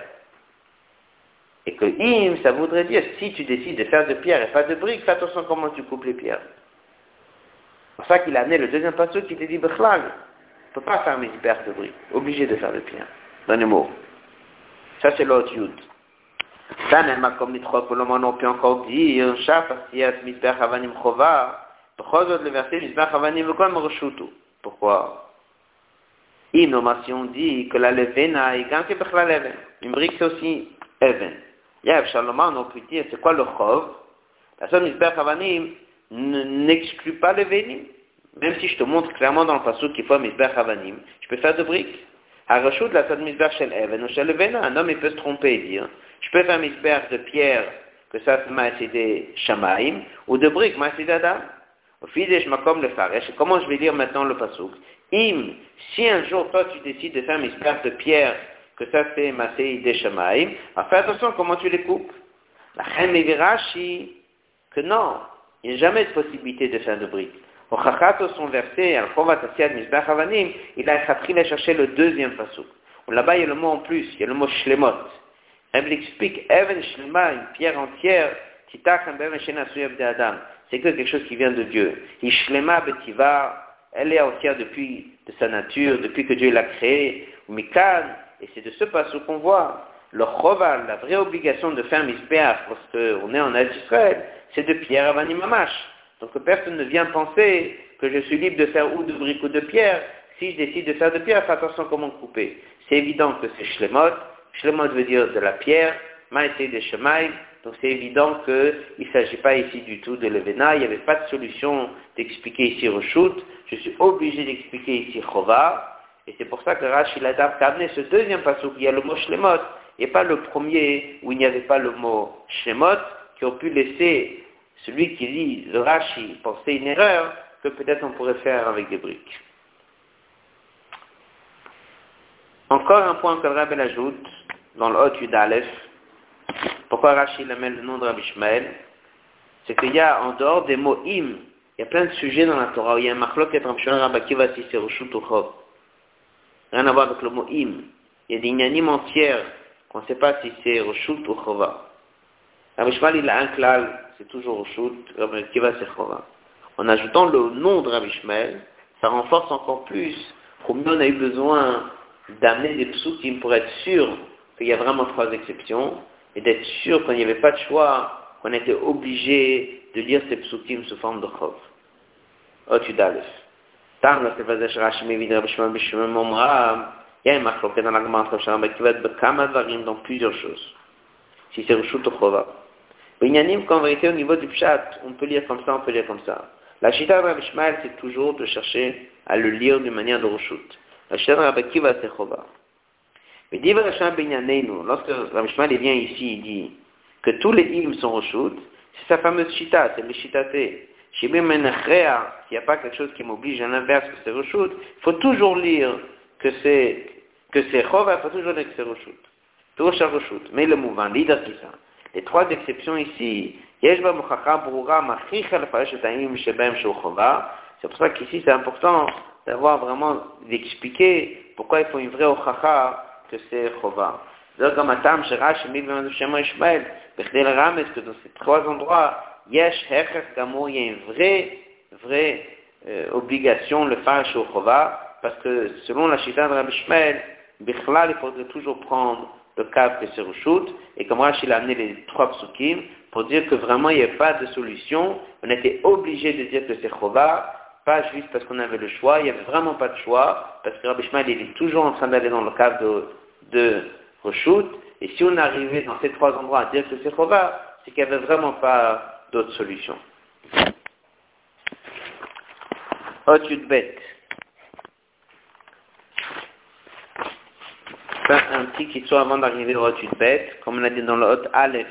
Et que im, ça voudrait dire, si tu décides de faire de pierre et pas de briques, fais attention comment tu coupes les pierres. C'est pour ça qu'il a amené le deuxième passage qui te dit, Bechlag, ne peut pas faire mes hyper de briques, obligé de faire de pierre. Dans les mots. Ça, c'est l'autre yud. Ça, n'est comme les trois colomans on peut encore dire, Shaf, Asiyat, Misber, Havanim, Chova, le verset, Havanim, Pourquoi? Innovation dit que la levena est quand que Une brique, c'est aussi even. Yav Shalomon, on peut dire, c'est quoi le chov? La somme Misbech Havanim n'exclut pas le vénim. Même si je te montre clairement dans le passage qu'il faut un Misbech Havanim, je peux faire de briques. La Shel un homme il peut se tromper et dire, je peux faire un Misbech de pierre, que ça c'est Maïsidé Shamaim, ou de briques, Maïsidé Adam. Au fil comme le comment je vais lire maintenant le pasouk Im, si un jour toi tu décides de faire un Misbech de pierre que ça c'est Masei des Shamaim, fais attention comment tu les coupes. La Rashi que non, il n'y a jamais de possibilité de faire de briques. Au Chachato, son verset, il a appris à chercher le deuxième pasuk. Là-bas, il y a le mot en plus, il y a le mot shlemot. Elle explique, even shlema, une pierre entière, c'est que quelque chose qui vient de Dieu. Ishlema betiva, elle est entière depuis de sa nature, depuis que Dieu l'a créée. Mikan, et c'est de ce passage qu'on voit. Le choval, la vraie obligation de faire misbéach lorsqu'on est en Israël, c'est de pierre à vanimamash. Donc personne ne vient penser que je suis libre de faire ou de briques ou de pierre. Si je décide de faire de pierre, fais attention comment couper. C'est évident que c'est shlemot. Shlemot veut dire de la pierre. Maïté de shemaï. Donc c'est évident qu'il ne s'agit pas ici du tout de levena. Il n'y avait pas de solution d'expliquer ici Roshut. Je suis obligé d'expliquer ici Chova. Et c'est pour ça que Rachid a amené ce deuxième où il y a le mot Shlemot, et pas le premier où il n'y avait pas le mot Shlemot, qui ont pu laisser celui qui lit le Rashi penser une erreur que peut-être on pourrait faire avec des briques. Encore un point que le Rabbi ajoute dans le Hot Yudalef, pourquoi Rachid amène le nom de Rabbi Shmael, c'est qu'il y a en dehors des mots im, il y a plein de sujets dans la Torah où il y a un machlok et Rabbi Rabbi Kiva si c'est Roshut ou Chov. Rien à voir avec le mot im. Il y a des inanimes entières qu'on ne sait pas si c'est Roshut ou Chova. Rabbi il a un klal, c'est toujours Roshut, Rabbi Kiva, c'est Chova. En ajoutant le nom de Rabbi ça renforce encore plus combien on a eu besoin d'amener des psukim pour être sûr qu'il y a vraiment trois exceptions et d'être sûr qu'il n'y avait pas de choix, qu'on était obligé de lire ces psukim sous forme de chov. Otudalef. Va être Bekama Dvarim dans plusieurs choses. Si c'est Rishut ou Chova. Binyanim, qu'en vérité, au niveau du Pshat, on peut lire comme ça, on peut lire comme ça. La Shita de Rabbi Shmael, c'est toujours de chercher à le lire d'une manière de Rishut. La Shita de Rabbi Kiva, c'est Chova. Mais dit Hashem Binyanenu, lorsque Rabbi Shmael vient ici, il dit que tous les hymnes sont Rishut, c'est sa fameuse Shita, c'est le Shitate. S'il n'y a pas quelque chose qui m'oblige à l'inverse que c'est Rishut, il faut toujours lire que c'est Chova, il faut toujours dire que c'est Rishut. Toujours Rishut. Mais le mouvement, leader qui ça. Les trois exceptions ici, c'est pour ça qu'ici c'est important d'avoir vraiment d'expliquer pourquoi il faut une vraie ochacha que c'est chova. C'est comme que dans trois Yesh, Hechach, Gamor, il y a une vraie, vraie euh, obligation le faire chez chova, parce que selon la Shita de Rabbi Shmuel, Bichlal, il faudrait toujours prendre le cap que c'est Rishut, et comme Rashi il a amené les trois psukim, pour dire que vraiment il n'y a pas de solution, on était obligé de dire que c'est Chova, pas juste parce qu'on avait le choix, il n'y avait vraiment pas de choix, parce que Rabbi Shmuel il est toujours en train d'aller dans le cap de, de et si on arrivait dans ces trois endroits à dire que c'est Chova, c'est qu'il n'y avait vraiment pas d'autre solution. Autre bête. un petit soit avant d'arriver au Hot bête, comme on a dit dans le Hot Aleph,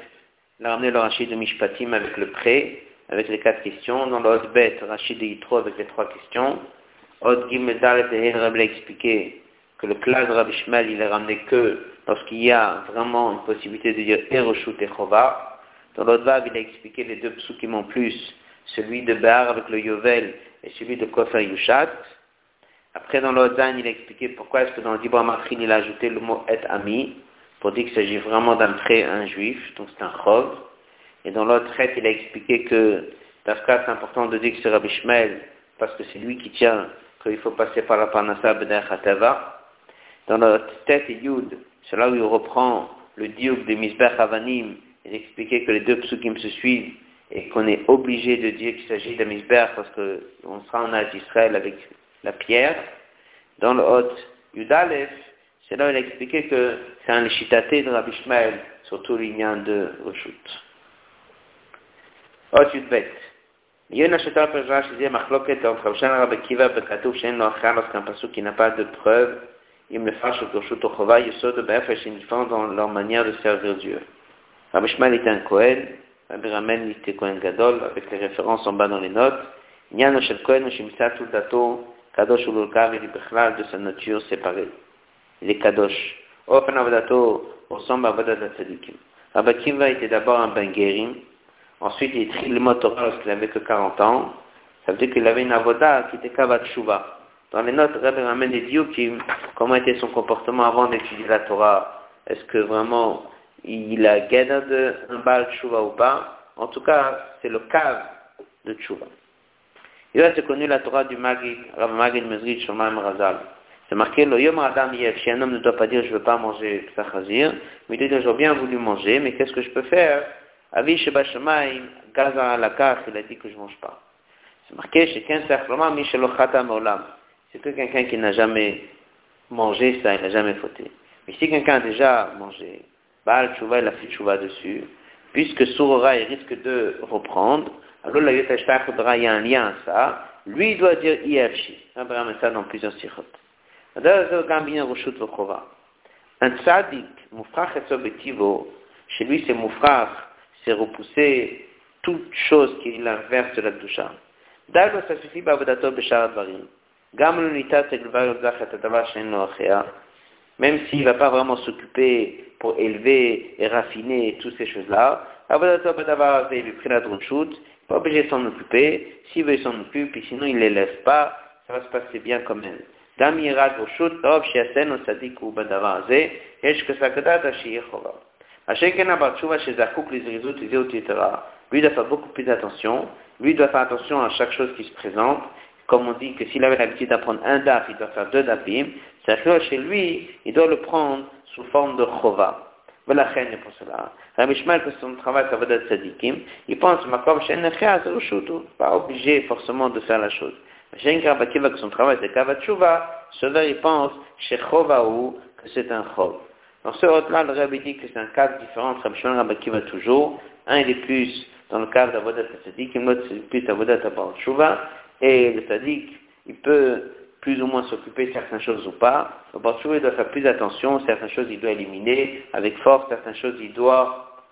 il a ramené le Rachid de Mishpatim avec le prêt, avec les quatre questions. Dans le Hot bête, Rachid de Yitro avec les trois questions. Hot Gimel Dalet et a expliqué que le classe de Rabbi il est ramené que lorsqu'il y a vraiment une possibilité de dire Eroshut et. Dans l'autre vague, il a expliqué les deux psukim en plus, celui de Bar avec le Yovel et celui de Kofer Yushat. Après, dans l'Ozan, il a expliqué pourquoi est-ce que dans le Dibra il a ajouté le mot et ami, pour dire qu'il s'agit vraiment d'un prêt à un juif, donc c'est un chov. Et dans l'autre trait, il a expliqué que, cas, c'est important de dire que c'est Rabbi Shmuel, parce que c'est lui qui tient qu'il faut passer par la Parnassa B'der Hatava. Dans l'autre tête Yud, c'est là où il reprend le diuk de Misbech Avanim, il expliquait que les deux psukim se suivent et qu'on est obligé de dire qu'il s'agit d'un Misbech parce qu'on sera en Âge d'Israël avec la pierre, dans le Hot Yudalef, c'est là où il a expliqué que c'est un léchitaté de Rabbi Shmael, surtout l'union de Roshut. Hot Yudbet. Il y a une acheteur pour Rash qui dit Machloket entre Rabbi Rabbi Kiva Bekatouf Shen Loachar lorsqu'un passou qui n'a pas de preuve, il me fâche au Roshut Ochova, Yosod de Bef et différent dans leur manière de servir Dieu. Rabbi Shmael était un Kohen, Rabbi Ramen était Kohen Gadol, avec les références en bas dans les notes. Nyan Shel Kohen, Shimsa Dato, Kadosh ou il est de sa nature séparée. Il est Kadosh. Ofen Avadato ressemble à Tzadikim. Rabbi Kiva était d'abord un Bengerim. Ensuite, il écrit le Torah lorsqu'il n'avait que 40 ans. Ça veut dire qu'il avait une Avoda qui était Kavat. Dans les notes, Rabbi ramène des diukim, comment était son comportement avant d'étudier la Torah? Est-ce que vraiment il a gagné un Baal Shuva ou pas En tout cas, c'est le cas de Shuva. Il a connu la Torah du Magid, Rav Magid Mezrit Shomaim Razal. C'est marqué le Yom Adam Yev. Si un homme ne doit pas dire je ne veux pas manger Psachazir, mais il dit j'aurais bien voulu manger, mais qu'est-ce que je peux faire? Avi Sheba Shomaim, Gaza Alakach, il a dit que je ne mange pas. C'est marqué chez Kenser Olam. C'est que quelqu'un qui n'a jamais mangé ça, il n'a jamais fauté. Mais si quelqu'un a déjà mangé, Baal Tshuva, il a fait Tshuva dessus, puisque Surora, il risque de reprendre, alors la Yotashta Chodra, il y a un lien à ça, lui, il doit dire Ierchi. On va ça dans plusieurs sikhot. Un tzadik, moufrach et chez lui c'est moufrach, c'est repousser toute chose qui est l'inverse de la doucha. D'alors ça suffit, bavodato beshar advarim. Gam l'unita teglevar yodzach et adava shen noachea même s'il ne va pas vraiment s'occuper pour élever et raffiner toutes ces choses-là, il pas obligé de s'en occuper. S'il veut, s'en occupe, et sinon, il ne les laisse pas. Ça va se passer bien quand même. Lui doit faire beaucoup plus d'attention. Lui doit faire attention à chaque chose qui se présente. Comme on dit que s'il avait l'habitude d'apprendre un daf, il doit faire deux dafim. C'est-à-dire chez lui, il doit le prendre sous forme de chova. Voilà, pour cela. Rabbi Shmuel, que son travail, ça va être tzadikim, il pense, c'est pas obligé forcément de faire la chose. Mais Shen Karabakiva, que son travail, c'est Kavatshuva, cela, il pense, chez Chovaou, que c'est un Chov. Dans ce ordre-là, le Rabbi dit que c'est un cadre différent entre Rabbi Shmuel et Rabbi Kiva toujours. Un, il est plus dans le cadre d'Avodat Tzadikim, l'autre, c'est plus Avodat Tshuva, et le Tzadik, il peut plus ou moins s'occuper de certaines choses ou pas. Le Batshuva, il doit faire plus attention, certaines choses, il doit éliminer avec force, certaines choses, il doit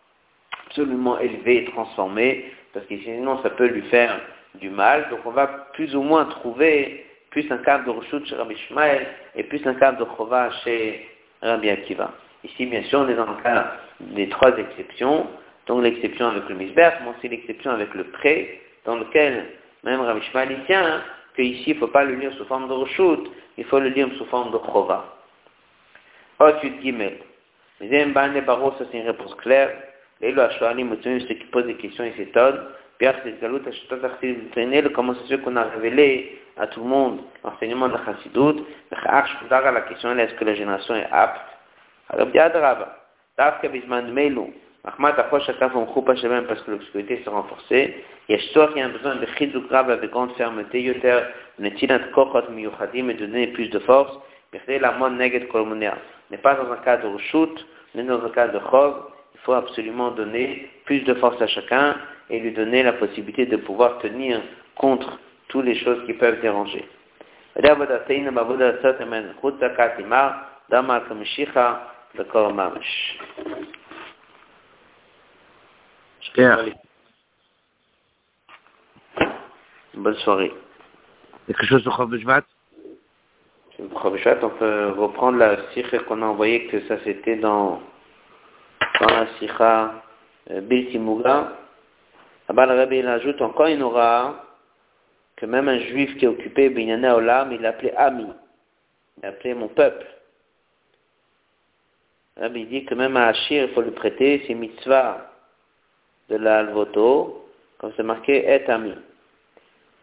absolument élever et transformer, parce que sinon, ça peut lui faire du mal. Donc, on va plus ou moins trouver plus un cadre de Roshut chez Rabbi Shmael et plus un cadre de Chova chez Rabbi Akiva. Ici, bien sûr, on est dans le cas des trois exceptions, donc l'exception avec le Misber, mais aussi l'exception avec le prêt, dans lequel même Rabbi Shmael y tient, que ici, il ne faut pas le lire sous forme de rechute, il faut le lire sous forme de chova. Ensuite, guillemets. Les Mbane Baro, ça c'est une réponse claire. Et le Hachouanim, ceux qui posent des questions, ils s'étonnent. Pierre Sesgalut, Hachutat Achsid Trinel, comment c'est sûr qu'on a révélé à tout le monde l'enseignement de la Chassidoute Le Chach Choudar à la question, est-ce que la génération est apte? Alors, bien, Drava. Dafka Mahmat approche chacun son groupe parce que l'obscurité s'est renforcée. Il y a un besoin de chiduk grave avec grande fermeté. Yoter, netilat miyuchadim et donner plus de force? Birde la mon neged kolmonia. N'est pas dans un cas de rechut, n'est dans un cas de chov. Il faut absolument donner plus de force à chacun et lui donner la possibilité de pouvoir tenir contre toutes les choses qui peuvent déranger. Bonne soirée. Quelque chose sur Chavishvat on peut reprendre la sikha qu'on a envoyée, que ça c'était dans, dans la sikha euh, Biltimuga. Là-bas, le Rabbi il ajoute encore une aura que même un juif qui est occupé, Binyana Olam, il l'appelait Ami. Il l'appelait mon peuple. Rabbi dit que même à Hachir, il faut lui prêter, c'est mitzvah de la Alvoto, comme c'est marqué, est ami.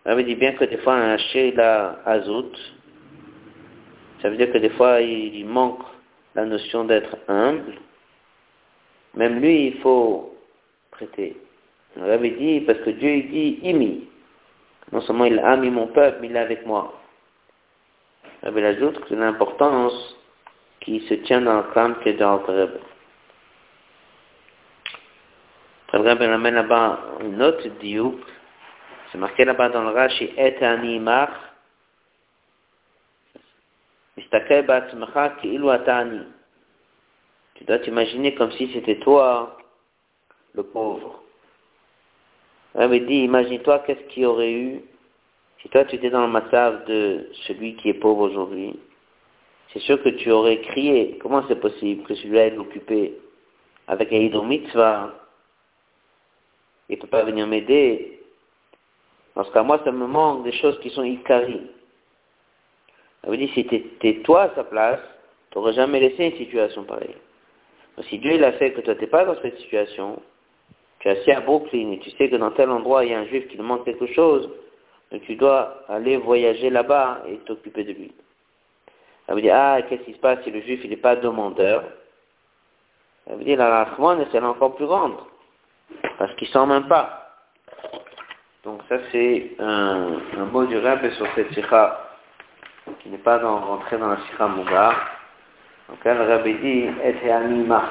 Rabbi dit bien que des fois un Hachir, il a Azout. Ça veut dire que des fois, il manque la notion d'être humble. Même lui, il faut prêter. Rabbi dit, parce que Dieu, il dit, imi. Non seulement il a mis mon peuple, mais il est avec moi. Rabbi ajoute que c'est l'importance qui se tient dans le crâne qui est dans le Amène là-bas une autre diouk. C'est marqué là-bas dans le Rashi, et animar. Tu dois t'imaginer comme si c'était toi, le pauvre. Rabbi dit, imagine-toi qu'est-ce qu'il y aurait eu si toi tu étais dans le massacre de celui qui est pauvre aujourd'hui? C'est sûr que tu aurais crié, comment c'est possible que celui-là est occupé avec un mitzvah Il ne peut pas venir m'aider. Parce qu'à moi, ça me manque des choses qui sont ikari. Ça veut dire, si tu étais toi à sa place, tu n'aurais jamais laissé une situation pareille. si Dieu il a fait que toi tu n'es pas dans cette situation, tu es assis à Brooklyn et tu sais que dans tel endroit il y a un juif qui demande quelque chose, donc tu dois aller voyager là-bas et t'occuper de lui. Elle veut dire, ah, qu'est-ce qui se passe si le juif il n'est pas demandeur? Elle veut dire, la rachman, c'est encore plus grande, parce qu'il ne sent même pas. Donc ça c'est un, mot du rêve sur cette sikha qui n'est pas rentré dans la sikha Mougar. Donc elle, le rabbi dit, et anima.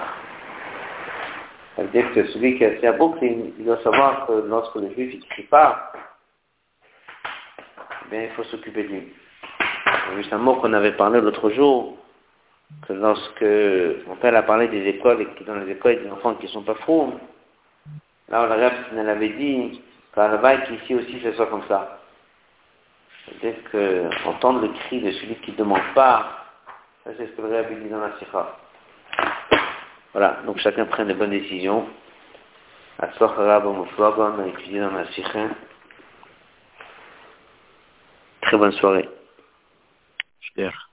Ça veut dire que celui qui est à Brooklyn, il doit savoir que lorsque le juif ne crie pas, eh bien, il faut s'occuper de lui. Juste un mot qu'on avait parlé l'autre jour, que lorsque mon père a parlé des écoles et que dans les écoles, il y a des enfants qui ne sont pas fous, là, le rêve, elle avait dit, là-bas, qu'ici aussi, ce soit comme ça. C'est-à-dire qu'entendre le cri de celui qui ne demande pas, c'est ce que le rêve dit dans la sikha. Voilà, donc chacun prenne de bonnes décisions. La bonne soirée. Super.